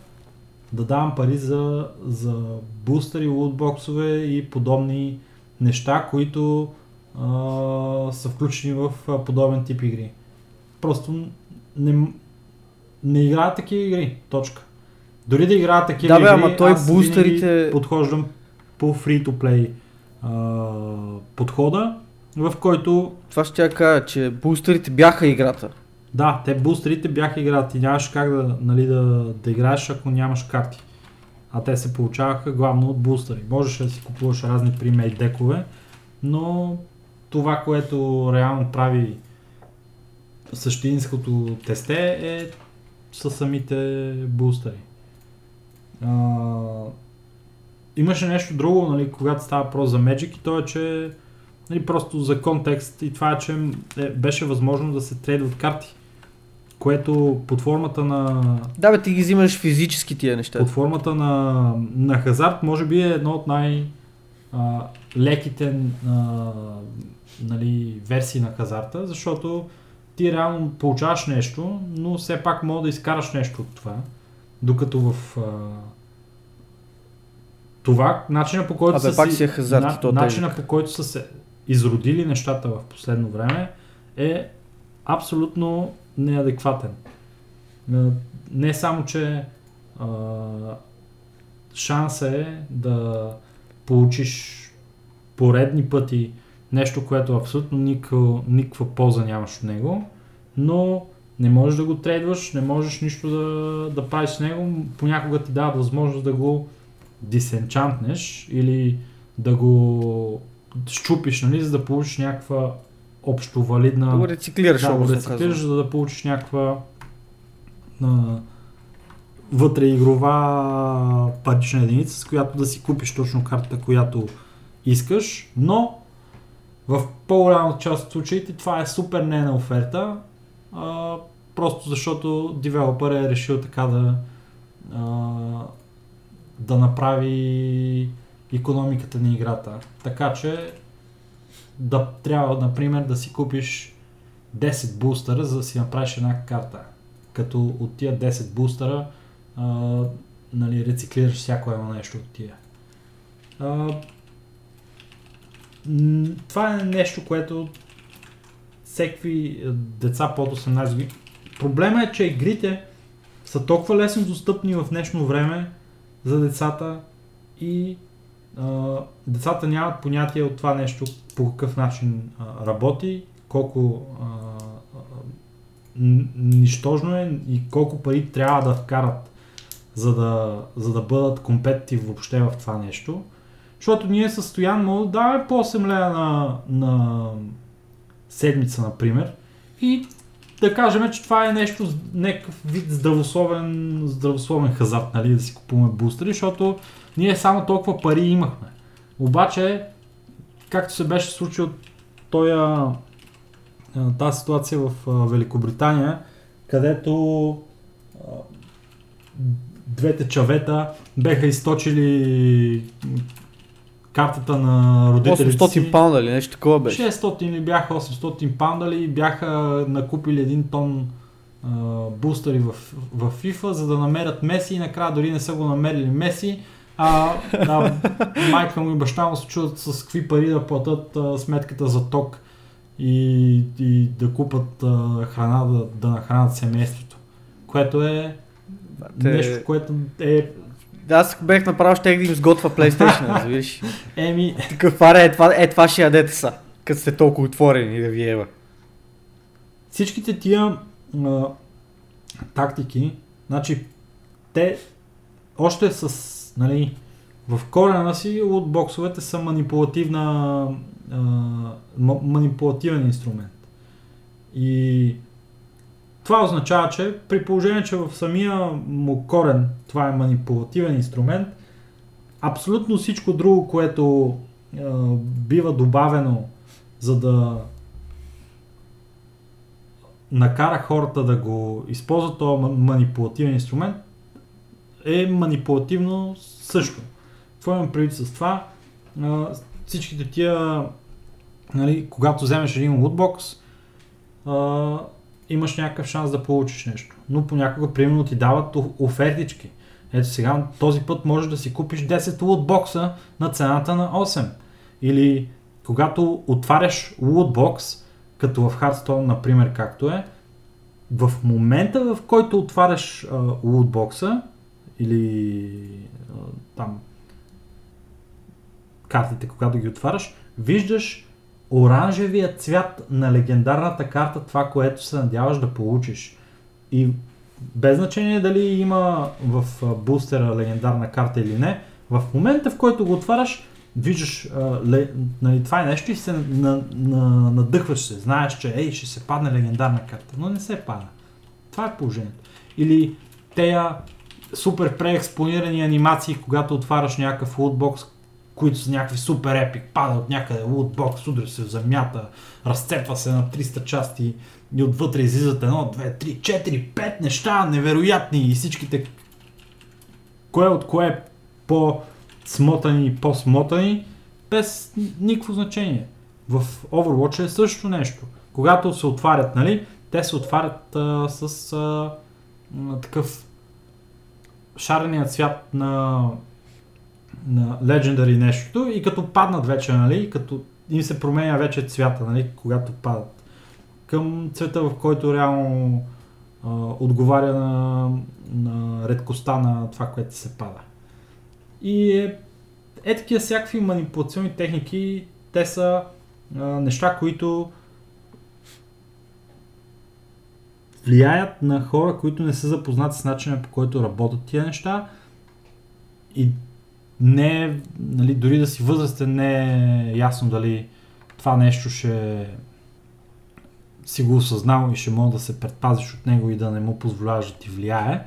да давам пари за, за бустери, лутбоксове и подобни неща, които а, са включени в подобен тип игри. Просто не, не играят такива игри. Точка. Дори да играят такива да, бе, игри, ама той аз бустерите... подхождам по free-to-play подхода, в който... Това ще я кажа, че бустерите бяха играта. Да, те бустерите бяха играта и нямаш как да, нали, да, да играеш, ако нямаш карти. А те се получаваха главно от бустери. Можеше да си купуваш разни примейт декове, но това, което реално прави същинското тесте е са самите бустери. А, имаше нещо друго, нали, когато става въпрос за Magic и то е, че нали, просто за контекст и това е, че е, беше възможно да се трейдват карти. Което под формата на... Да, бе, ти ги взимаш физически тия неща. Под формата на, на хазарт може би е едно от най- а, леките а, нали, версии на хазарта, защото ти реално получаваш нещо, но все пак мога да изкараш нещо от това. Докато в а, това, начина по който са пак си, е хазарт, на, то начина по който са се изродили нещата в последно време е абсолютно неадекватен. Не само, че а, шанса е да получиш поредни пъти нещо, което абсолютно никаква, никаква полза нямаш от него, но не можеш да го трейдваш, не можеш нищо да, да правиш с него, понякога ти дава възможност да го дисенчантнеш или да го щупиш, нали, за да получиш някаква общо валидна... Да го рециклираш, да, го рециклираш, за да получиш някаква на вътре игрова парична единица, с която да си купиш точно картата, която искаш, но в по-голямата част от случаите това е супер нена оферта, а, просто защото девелопър е решил така да а, да направи економиката на играта. Така че да трябва, например, да си купиш 10 бустера, за да си направиш една карта. Като от тия 10 бустера а, нали, рециклираш всяко едно нещо от тия. А, това е нещо, което всеки деца под 18 години. Проблема е, че игрите са толкова лесно достъпни в днешно време за децата и а, децата нямат понятие от това нещо по какъв начин а, работи, колко а, нищожно е и колко пари трябва да вкарат, за да, за да бъдат компетитив въобще в това нещо. Защото ние със Стоян да даваме по 8 лея на, на седмица, например, и да кажем, че това е нещо, някакъв вид здравословен, здравословен хазарт, нали, да си купуваме бустери, защото ние само толкова пари имахме. Обаче, както се беше случило тоя, тази ситуация в Великобритания, където двете чавета беха източили картата на родителите 800 си. паунда или нещо такова беше? 600 или бяха 800 паунда ли бяха накупили един тон а, бустери в, в FIFA, за да намерят Меси и накрая дори не са го намерили Меси. А, а майка му и баща му се чудят с какви пари да платят а, сметката за ток и, и да купат а, храна, да, да нахранят семейството. Което е Те... нещо, което е да, аз бех направил, ще да им сготвя PlayStation, разбираш. Еми... Такъв е това, е това ще ядете са, като сте толкова отворени да ви ева. Всичките тия а, тактики, значи, те още с, нали, в корена си лутбоксовете са манипулативна, а, манипулативен инструмент. И това означава, че при положение, че в самия му корен това е манипулативен инструмент, абсолютно всичко друго, което е, бива добавено, за да накара хората да го използват този манипулативен инструмент, е манипулативно също. Какво имам предвид с това? Е, всичките тия, нали, когато вземеш един лутбокс, е, имаш някакъв шанс да получиш нещо. Но понякога, примерно, ти дават офертички. Ето сега, този път можеш да си купиш 10 лутбокса на цената на 8. Или когато отваряш лутбокс, като в Hearthstone, например, както е, в момента, в който отваряш лутбокса, или а, там картите, когато ги отваряш, виждаш оранжевия цвят на легендарната карта, това, което се надяваш да получиш. И без значение дали има в бустера легендарна карта или не, в момента в който го отваряш, виждаш а, ле, нали, това е нещо и се на, на, надъхваш се. Знаеш, че ей, ще се падне легендарна карта, но не се пада. Това е положението. Или тея супер преекспонирани анимации, когато отваряш някакъв лутбокс, които са някакви супер епик, пада от някъде лутбокс, удря се в земята, разцепва се на 300 части и отвътре излизат едно, две, три, четири, пет неща, невероятни и всичките кое от кое е по-смотани и по-смотани, без никакво значение. В Overwatch е също нещо. Когато се отварят, нали, те се отварят а, с а, такъв шарения цвят на на Legendary нещото и като паднат вече, нали, като им се променя вече цвята, нали, когато падат. Към цвета, в който реално а, отговаря на, на редкостта на това, което се пада. И е е такива всякакви манипулационни техники, те са а, неща, които влияят на хора, които не са запознати с начина по който работят тия неща и не е, нали, дори да си възрастен, не е ясно дали това нещо ще си го осъзнал и ще може да се предпазиш от него и да не му позволяваш да ти влияе.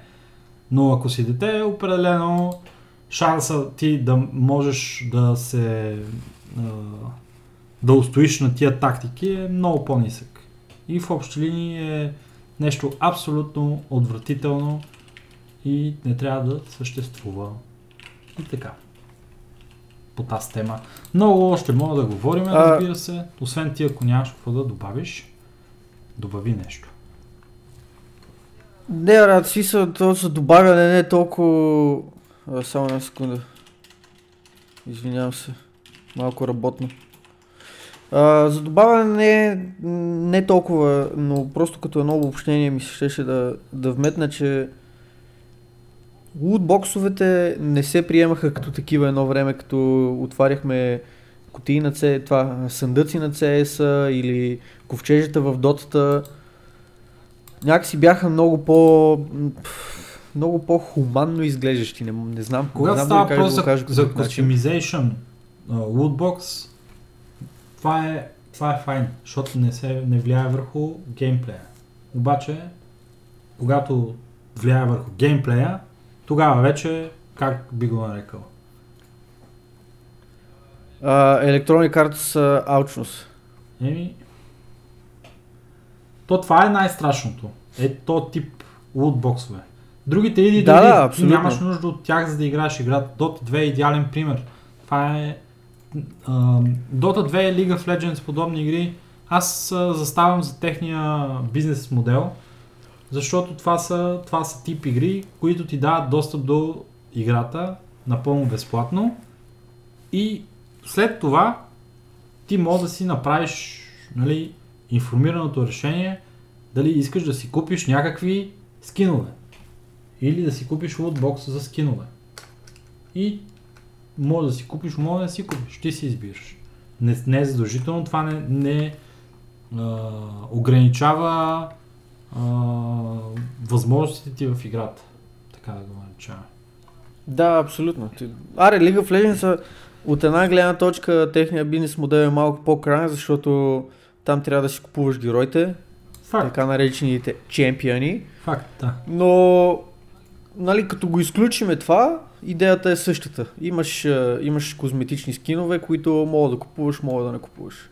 Но ако си дете, определено шанса ти да можеш да се да устоиш на тия тактики е много по-нисък. И в общи линии е нещо абсолютно отвратително и не трябва да съществува. И така. По тази тема. Много още мога да говорим, разбира се. Освен ти, ако нямаш какво да добавиш, добави нещо. Не, брат, смисъл, то за добавяне не е толкова... А, само една секунда. Извинявам се. Малко работно. А, за добавяне не, не толкова, но просто като едно обобщение ми се щеше да, да вметна, че лутбоксовете не се приемаха като такива едно време, като отваряхме кутии на CS, това, съндъци на CS или ковчежата в дотата. Някакси бяха много по много по-хуманно изглеждащи. Не, не знам. Когато не знам става въпрос да за, за customization, lootbox, това е, това е файн, защото не, се, не влияе върху геймплея. Обаче, когато влияе върху геймплея, тогава вече, как би го нарекал? електронни карти са алчност. Еми, то това е най-страшното. Е то тип лутбоксове. Другите иди да, да, нямаш нужда от тях за да играеш играта. Dota 2 е идеален пример. Това е Uh, Dota 2 и League of Legends подобни игри, аз заставам за техния бизнес модел, защото това са, това са тип игри, които ти дават достъп до играта напълно безплатно и след това ти може да си направиш нали, информираното решение дали искаш да си купиш някакви скинове или да си купиш лутбокс за скинове. И може да си купиш, може да си купиш, ти си избираш. Не, не е задължително, това не, не а, ограничава а, възможностите ти в играта. Така да го наричаме. Да, абсолютно. Аре, League of Legends от една гледна точка техния бизнес модел е малко по-крайен, защото там трябва да си купуваш героите, Факт. така наречените чемпиони. Факт, да. Но, нали, като го изключиме това, идеята е същата. Имаш, имаш козметични скинове, които мога да купуваш, мога да не купуваш.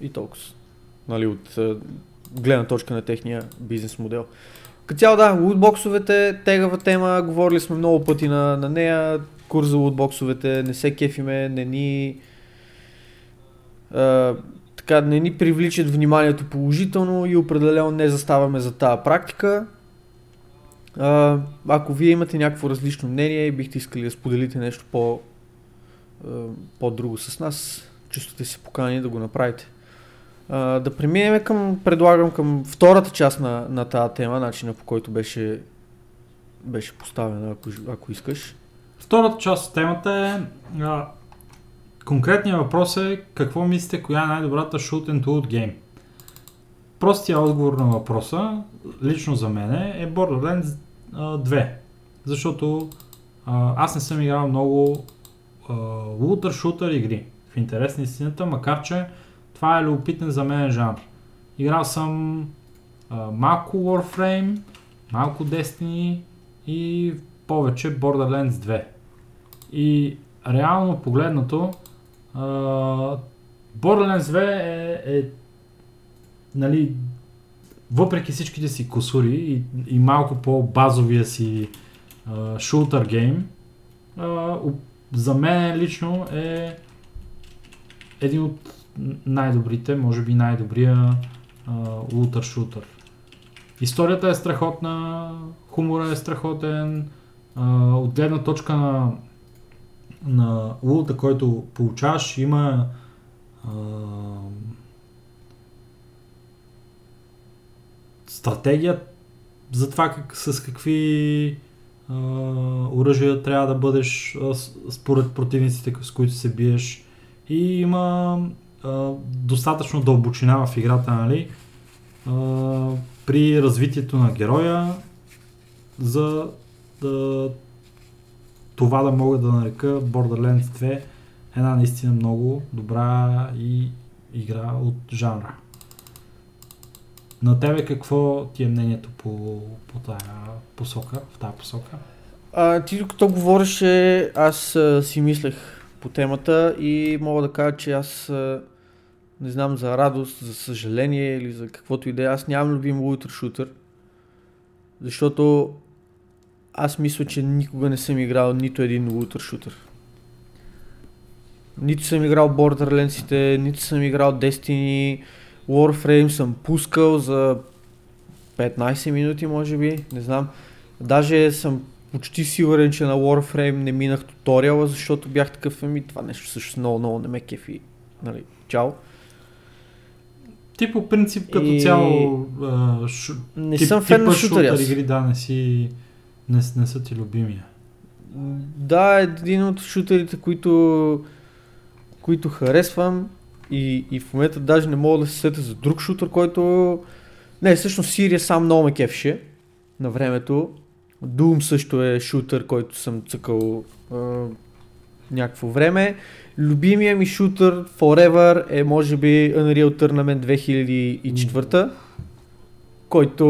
И толкова. Нали, от гледна точка на техния бизнес модел. Като цяло да, лутбоксовете, тегава тема, говорили сме много пъти на, на нея, курс за лутбоксовете, не се кефиме, не ни а, така, не ни привличат вниманието положително и определено не заставаме за тази практика. А, ако вие имате някакво различно мнение и бихте искали да споделите нещо по, по-друго с нас, чувствате се покани да го направите. А, да преминем към, предлагам към втората част на, на тази тема, начина по който беше, беше поставена, ако, ако искаш. Втората част от темата е а, конкретният въпрос е какво мислите, коя е най-добрата shoot and loot game? Простия отговор на въпроса, лично за мен е Borderlands 2. Защото а, аз не съм играл много лутър-шутър игри. В интерес на истината, макар че това е любопитен за мен жанр. Играл съм а, малко Warframe, малко Destiny и повече Borderlands 2. И реално погледнато, а, Borderlands 2 е, е нали, въпреки всичките си косури и, и малко по-базовия си шутър гейм, за мен лично е един от най-добрите, може би най-добрия лутър шутър. Историята е страхотна, хумора е страхотен, а, от гледна точка на, на лута, който получаваш, има стратегия за това как, с какви оръжия трябва да бъдеш а, според противниците, с които се биеш. И има а, достатъчно дълбочина в играта, нали? А, при развитието на героя за да, това да мога да нарека Borderlands 2 една наистина много добра и игра от жанра. На тебе какво ти е мнението по, по тая посока, в тази посока? А, ти докато говореше, аз а, си мислех по темата и мога да кажа, че аз а, не знам за радост, за съжаление или за каквото и да е, аз нямам любим шутер, защото аз мисля, че никога не съм играл нито един шутер. Нито съм играл Borderlands, нито съм играл Destiny, Warframe съм пускал за 15 минути, може би, не знам. Даже съм почти сигурен, че на Warframe не минах туториала, защото бях такъв, ами това нещо също много, много не ме кефи. Нали, чао. Ти по принцип като и... цяло а, шу... не тип, съм фен на шутър игри, да, не си не, не са ти любимия. Да, един от шутерите, които, които харесвам и, и в момента даже не мога да се сета за друг шутър, който... Не, всъщност Сирия сам много ме кефше на времето. Doom също е шутър, който съм цъкал а, някакво време. Любимия ми шутър Forever е може би Unreal Tournament 2004 който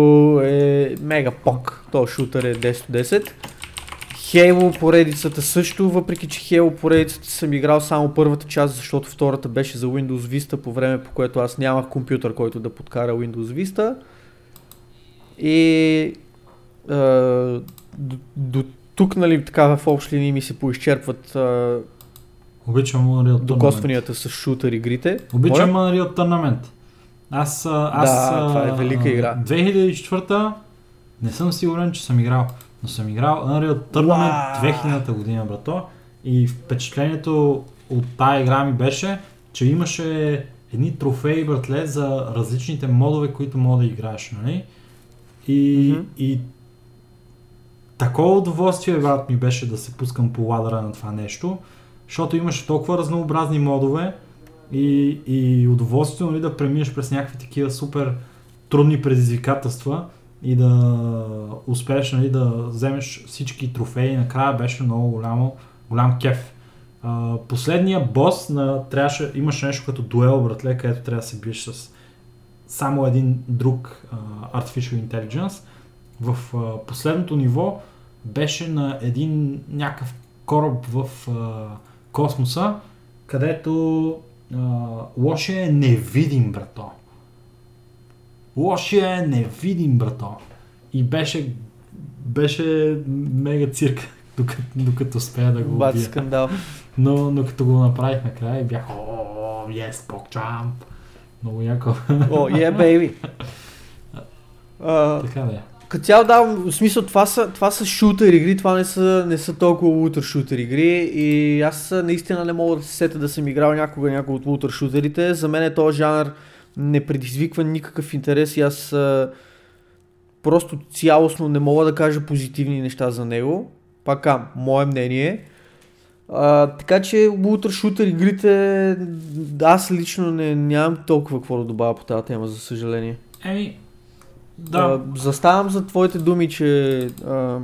е мега пок. То шутър е 10-10. Halo поредицата също, въпреки че Halo поредицата съм играл само първата част, защото втората беше за Windows Vista по време, по което аз нямах компютър, който да подкара Windows Vista. И а, до, до тук, нали, така в общи линии ми се поизчерпват а, Обичам Unreal докосванията с шутър игрите. Обичам Unreal Tournament. Аз, аз да, това е велика игра. 2004 не съм сигурен, че съм играл, но съм играл Unreal Tournament wow. 2000-та година, брато. И впечатлението от тая игра ми беше, че имаше едни трофеи, братле, за различните модове, които мога да играеш, нали? И, mm-hmm. и такова удоволствие, брат, ми беше да се пускам по ладъра на това нещо, защото имаше толкова разнообразни модове, и, и удоволствието нали, да преминеш през някакви такива супер трудни предизвикателства и да успееш нали, да вземеш всички трофеи. Накрая беше много голямо, голям кеф. Uh, последния бос на, трябваше, имаше нещо като дуел, братле, където трябва да се биеш с само един друг uh, Artificial Intelligence. В uh, последното ниво беше на един някакъв кораб в uh, космоса, където лошия е невидим, брато. Лошия е невидим, брато. И беше, беше мега цирк, докато, докато успея да го убия. скандал. Но, но като го направих накрая бях, о, yes, PogChamp. Много яко. О, yeah, baby. така да е. Като цяло да, в смисъл това са, това са шутер игри, това не са, не са толкова лутър шутер игри и аз наистина не мога да се сета да съм играл някога някой от лутър шутерите. За мен е този жанр не предизвиква никакъв интерес и аз а, просто цялостно не мога да кажа позитивни неща за него. Пак мое мнение. А, така че лутър шутер игрите аз лично не, нямам толкова какво да добавя по тази тема, за съжаление. Еми, да. А, заставам за твоите думи, че а,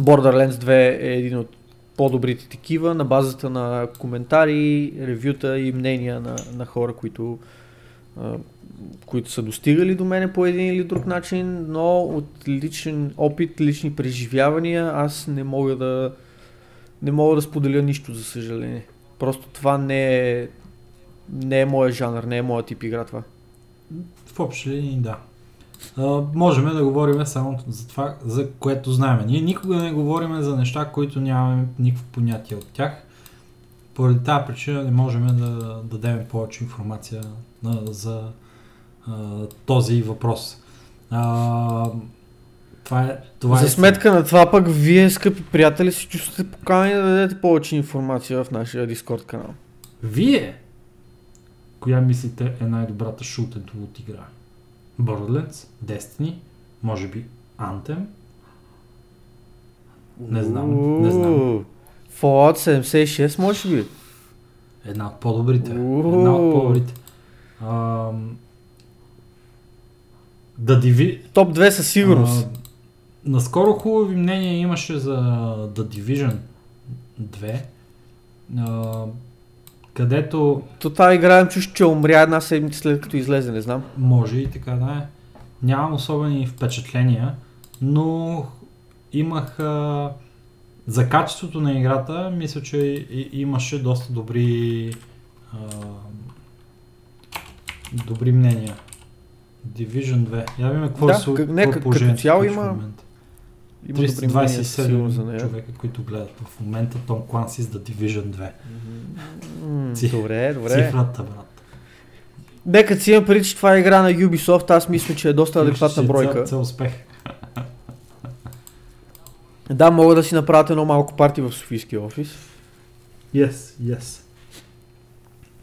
Borderlands 2 е един от по-добрите такива на базата на коментари, ревюта и мнения на, на хора, които, които са достигали до мене по един или друг начин, но от личен опит, лични преживявания аз не мога да не мога да споделя нищо, за съжаление. Просто това не е, не е моя жанр, не е моя тип игра това. В общи линии да можем да говорим само за това, за което знаем. Ние никога не говорим за неща, които нямаме никакво понятие от тях. Поради тази причина не можем да дадем повече информация за а, този въпрос. А, това е, това За е сметка на това пък вие, скъпи приятели, се чувствате поканени да дадете повече информация в нашия Дискорд канал. Вие? Коя мислите е най-добрата шутен от игра? Borderlands, Destiny, може би Anthem. Не знам, не знам. Fallout 76 може би. Една от по-добрите. Една от по-добрите. Да диви... Топ 2 със сигурност. А, наскоро хубави мнения имаше за The Division 2, а, където То тази игра чуш, че умря една седмица след като излезе, не знам. може и така да е. Нямам особени впечатления, но имах а, за качеството на играта, мисля, че и, имаше доста добри а, добри мнения. Division 2. Я видим какво Да, е, су- как- какво не, е като цяло има- в момента. Има добри мнения със сигурност за 327 нея. човека, които гледат в момента Том Кланси The Division 2. М, Ци- Добре, добре. Цифрата, брат. Нека си имам преди, че това е игра на Ubisoft, аз мисля, че е доста адекватна бройка. Цел, цел успех. Да, мога да си направят едно малко парти в Софийския офис. Yes, yes.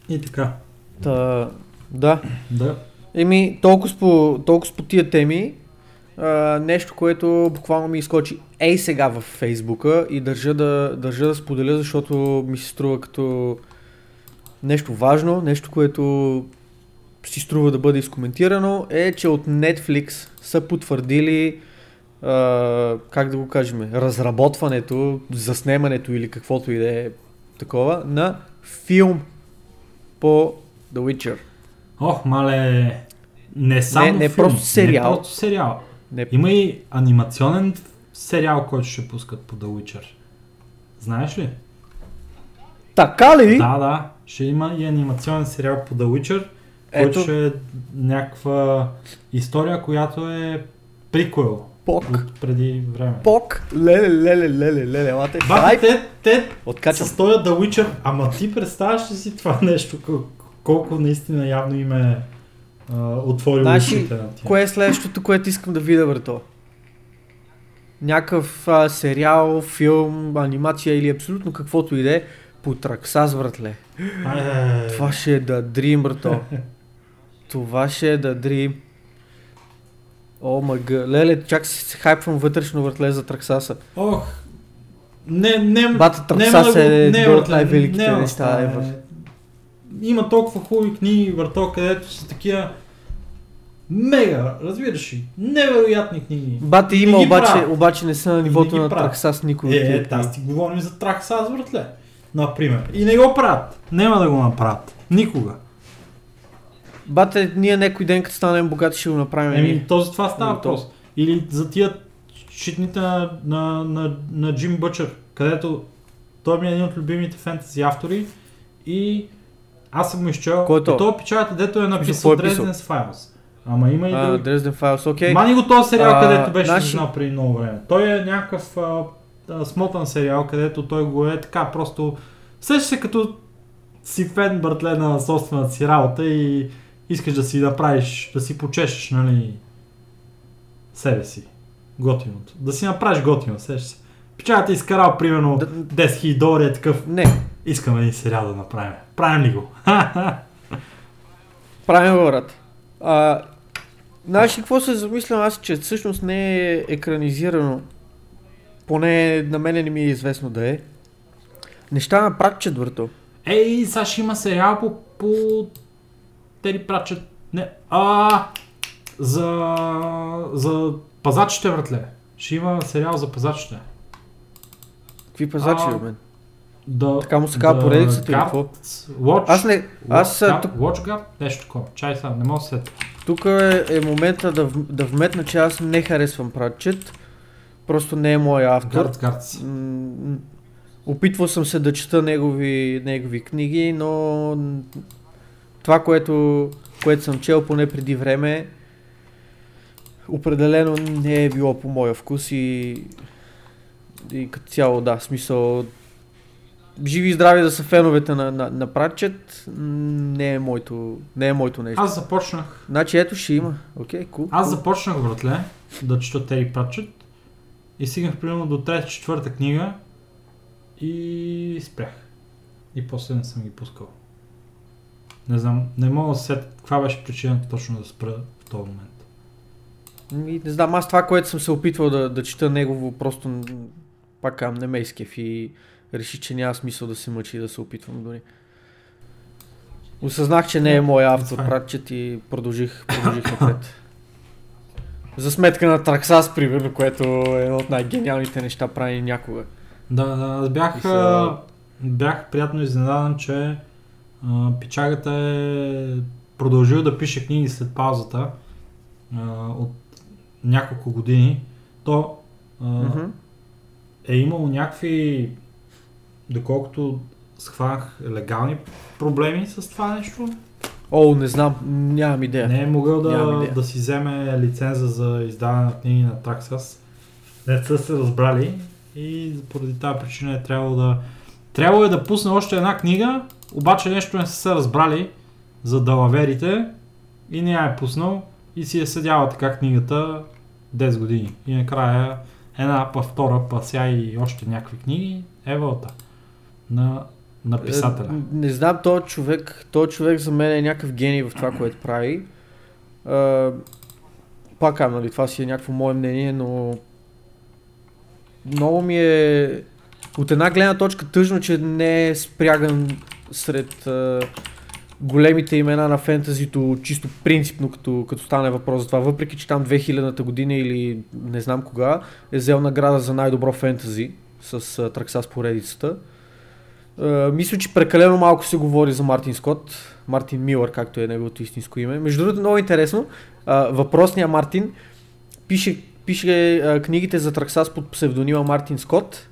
И така. Та, да. Да. Еми, толкова по, толкова по тия теми. А, нещо, което буквално ми изкочи ей сега в Фейсбука и държа да, държа да споделя, защото ми се струва като нещо важно, нещо, което си струва да бъде изкоментирано, е, че от Netflix са потвърдили а, как да го кажем, разработването, заснемането или каквото и да е такова на филм по The Witcher. Ох, мале. Не само не филм, просто сериал. Не просто сериал. Не, Има и анимационен сериал, който ще пускат по The Witcher. Знаеш ли? Така ли? Да, да. Ще има и анимационен сериал по The Witcher, който Ето. ще е някаква история, която е приквел Пок. от преди време. Пок. Леле, леле, леле, леле. Бати, Хайп. те, те Откачам. с този The Witcher, ама ти представяш ли си това нещо, колко наистина явно им е а, отворило ушите на тия. Кое е следващото, което искам да видя, брато? Някакъв а, сериал, филм, анимация или абсолютно каквото и да е по Траксас, братле. Айде. Това ще е да дрим, брато. Това ще е да дрим. О, мага. Леле, чак се хайпвам вътрешно, братле, за Траксаса. Ох, не, не, Бата Траксас го- е не, едно от най-великите неща стане. Има толкова хубави книги, върто, където са такива мега, разбираш ли, невероятни книги. Бати Не има, обаче, правят. обаче не са на нивото ги на. Траксас никой. от Е, е, аз ти говорим за Траксас, братле. Например. И не го правят. Няма да го направят. Никога. Бате, ние някой ден, като станем богати, ще го направим. Еми, то за това става въпрос. Или за тия щитните на, на, на, на Джим Бъчър, където той ми е един от любимите фентези автори и аз съм изчел. Кой е то? Печалата, дето е написал е? Dresden's Files. Ама има и А, други. Dresden Files, окей. Мани го този сериал, А, където беше значи- значи... преди много време. Той е някакъв а, смотан сериал, където той го е така просто... Сеща се като си фен, братле, на собствената си работа и искаш да си направиш, да си почешеш, нали, себе си. Готиното. Да си направиш готино, сеща се. Печалата е изкарал примерно Да- 10 000 долари е такъв. Не, Искаме един сериал да направим. Правим ли го? правим го, брат. А, знаеш ли какво се замислям аз, че всъщност не е екранизирано. Поне на мене не ми е известно да е. Неща на пратчет, брато. Ей, сега ще има сериал по, по Тери Пратчет. Не, а, за, за пазачите, братле. Ще има сериал за пазачите. Какви пазачи, А, мен? Да, Така му се казва да поредицата или какво? Watch, Аз не, аз Watch, тук, Watch Guard, нещо такова. Чай сега, не мога да се сетя. тук е, е момента да, да вметна, че аз не харесвам пратчет. Просто не е моя автор. Гард, гард си. М, Опитвал съм се да чета негови, негови книги, но това, което, което съм чел поне преди време, определено не е било по моя вкус и, и като цяло, да, смисъл, живи и здрави да са феновете на, на, на Пратчет, не е моето, не е моето нещо. Аз започнах, Значи ето ще има. Окей, кул. аз започнах, братле, да чета Тери Пратчет и стигнах примерно до трета, четвърта книга и спрях. И после не съм ги пускал. Не знам, не мога да се сетя каква беше причината точно да спра в този момент. Ми, не знам, аз това, което съм се опитвал да, да чета негово, просто пак не ме изкеф и реши, че няма смисъл да се мъчи и да се опитвам дори. Осъзнах, че не е моя автор, пратчет и продължих, продължих напред. За сметка на Траксас, примерно, което е едно от най-гениалните неща правени някога. Да, да, аз бях, са... бях приятно изненадан, че а, пичагата е продължил да пише книги след паузата а, от няколко години. То а, mm-hmm. е имало някакви, доколкото схванах легални проблеми с това нещо. О, не знам, нямам идея. Не е могъл да, да си вземе лиценза за издаване на книги на Traxxas. Не са се разбрали и поради тази причина е трябвало да... Трябвало е да пусне още една книга, обаче нещо не са се разбрали за далаверите и не я е пуснал и си е седяла така книгата 10 години. И накрая една, па втора, па ся и още някакви книги, Евалта на на писателя. Е, не знам, този човек, този човек за мен е някакъв гений в това, което прави. Е, пак нали, това си е някакво мое мнение, но много ми е от една гледна точка тъжно, че не е спряган сред е, големите имена на фентазито, чисто принципно, като, като стане въпрос за това. Въпреки, че там 2000-та година или не знам кога е взел награда за най-добро фентази с е, Траксас поредицата. Мисля, че прекалено малко се говори за Мартин Скот. Мартин Милър, както е неговото истинско име. Между другото, много интересно. Uh, въпросният Мартин пише, пише uh, книгите за Траксас под псевдонима Мартин Скот,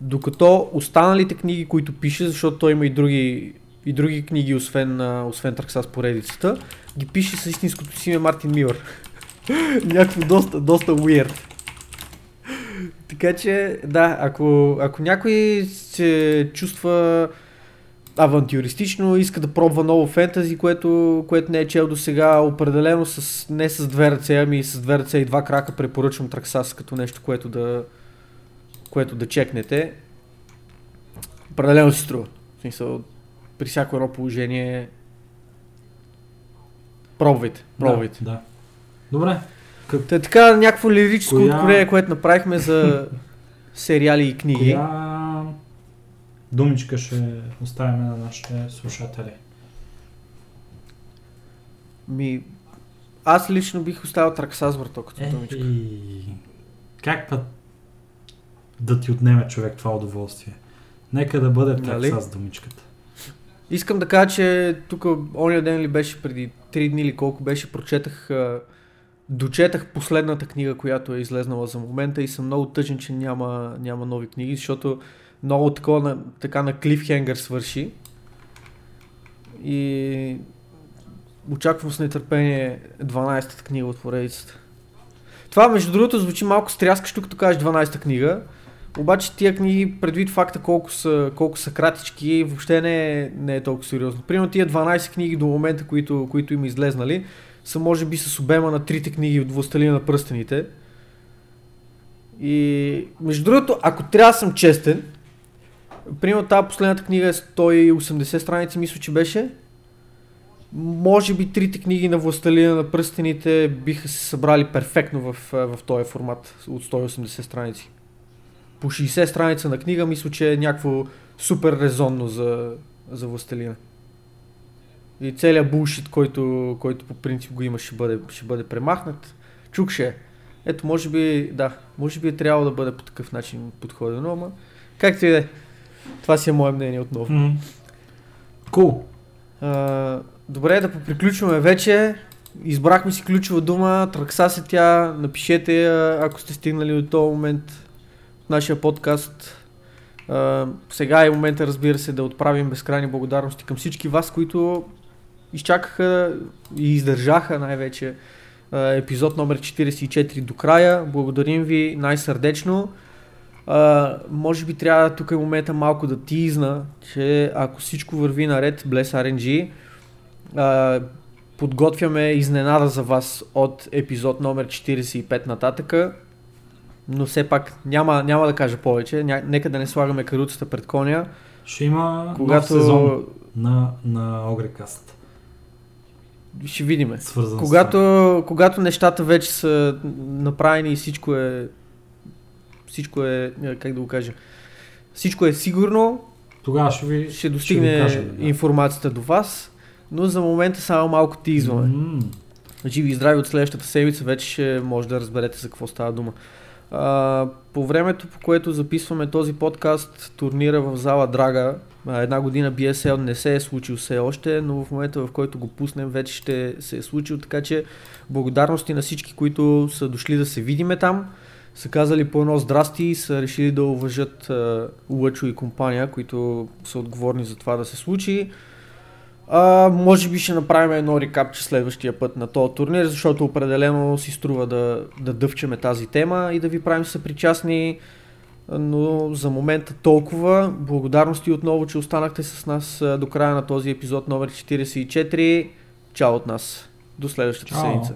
докато останалите книги, които пише, защото той има и други, и други книги, освен, освен Траксас поредицата, ги пише с истинското си име Мартин Милър. Някакво доста, доста weird. Така че, да, ако, ако някой се чувства авантюристично, иска да пробва ново фентази, което, което не е чел до сега, определено с, не с две ръце, ами с две ръце и два крака препоръчвам Траксас като нещо, което да, което да чекнете. Определено си струва. В смисъл, при всяко едно положение пробвайте, пробвайте. Да, да. Добре, Та, така някакво лирическо Коя... откровение, което направихме за сериали и книги. Коя думичка ще оставим на нашите слушатели? Ми, аз лично бих оставил Траксазвърто като е, думичка. И... Как път да ти отнеме човек това удоволствие? Нека да бъде нали? Траксас думичката. Искам да кажа, че тук ония ден ли беше преди 3 дни или колко беше, прочетах Дочетах последната книга, която е излезнала за момента и съм много тъжен, че няма, няма нови книги, защото много такова на, така на клифхенгър свърши. И очаквам с нетърпение 12-та книга от поредицата. Това, между другото, звучи малко стряскащо, като кажеш 12-та книга. Обаче тия книги, предвид факта колко са, колко са кратички, въобще не е, не е толкова сериозно. Примерно тия 12 книги до момента, които, които има излезнали, са може би с обема на трите книги от Властелина на пръстените. И между другото, ако трябва да съм честен, примерно тази последната книга е 180 страници, мисля, че беше. Може би трите книги на Властелина на пръстените биха се събрали перфектно в, в този формат от 180 страници. По 60 страница на книга мисля, че е някакво супер резонно за, за Властелина. И целият булшит, който, който по принцип го има, ще бъде, ще бъде премахнат. Чук ще е. Ето, може би, да, може би е трябвало да бъде по такъв начин подходено, ама както и да е. Това си е мое мнение отново. Mm. Cool. А, добре, да поприключваме вече. Избрахме си ключова дума, тракса се тя, напишете я, ако сте стигнали до този момент в нашия подкаст. А, сега е момента, разбира се, да отправим безкрайни благодарности към всички вас, които изчакаха и издържаха най-вече епизод номер 44 до края. Благодарим ви най-сърдечно. Uh, може би трябва тук е момента малко да тизна, че ако всичко върви наред, Bless RNG, uh, подготвяме изненада за вас от епизод номер 45 нататъка, но все пак няма, няма да кажа повече, Ня, нека да не слагаме каруцата пред коня. Ще има когато... нов сезон на, на Огрекаст ще видиме. когато, когато нещата вече са направени и всичко е всичко е, как да го кажа, всичко е сигурно, тогава ще ви ще достигне ще ви кажа, да. информацията до вас, но за момента само малко ти изламе. Mm. Живи и здрави от следващата седмица вече ще може да разберете за какво става дума. А, по времето, по което записваме този подкаст, турнира в зала Драга, една година BSL не се е случил все още, но в момента в който го пуснем вече ще се е случил, така че благодарности на всички, които са дошли да се видиме там, са казали по едно здрасти и са решили да уважат Лъчо и компания, които са отговорни за това да се случи. А, може би ще направим едно рекапче следващия път на този турнир, защото определено си струва да, да дъвчеме тази тема и да ви правим съпричастни. Но за момента толкова. Благодарности отново, че останахте с нас до края на този епизод номер 44. Чао от нас. До следващата седмица.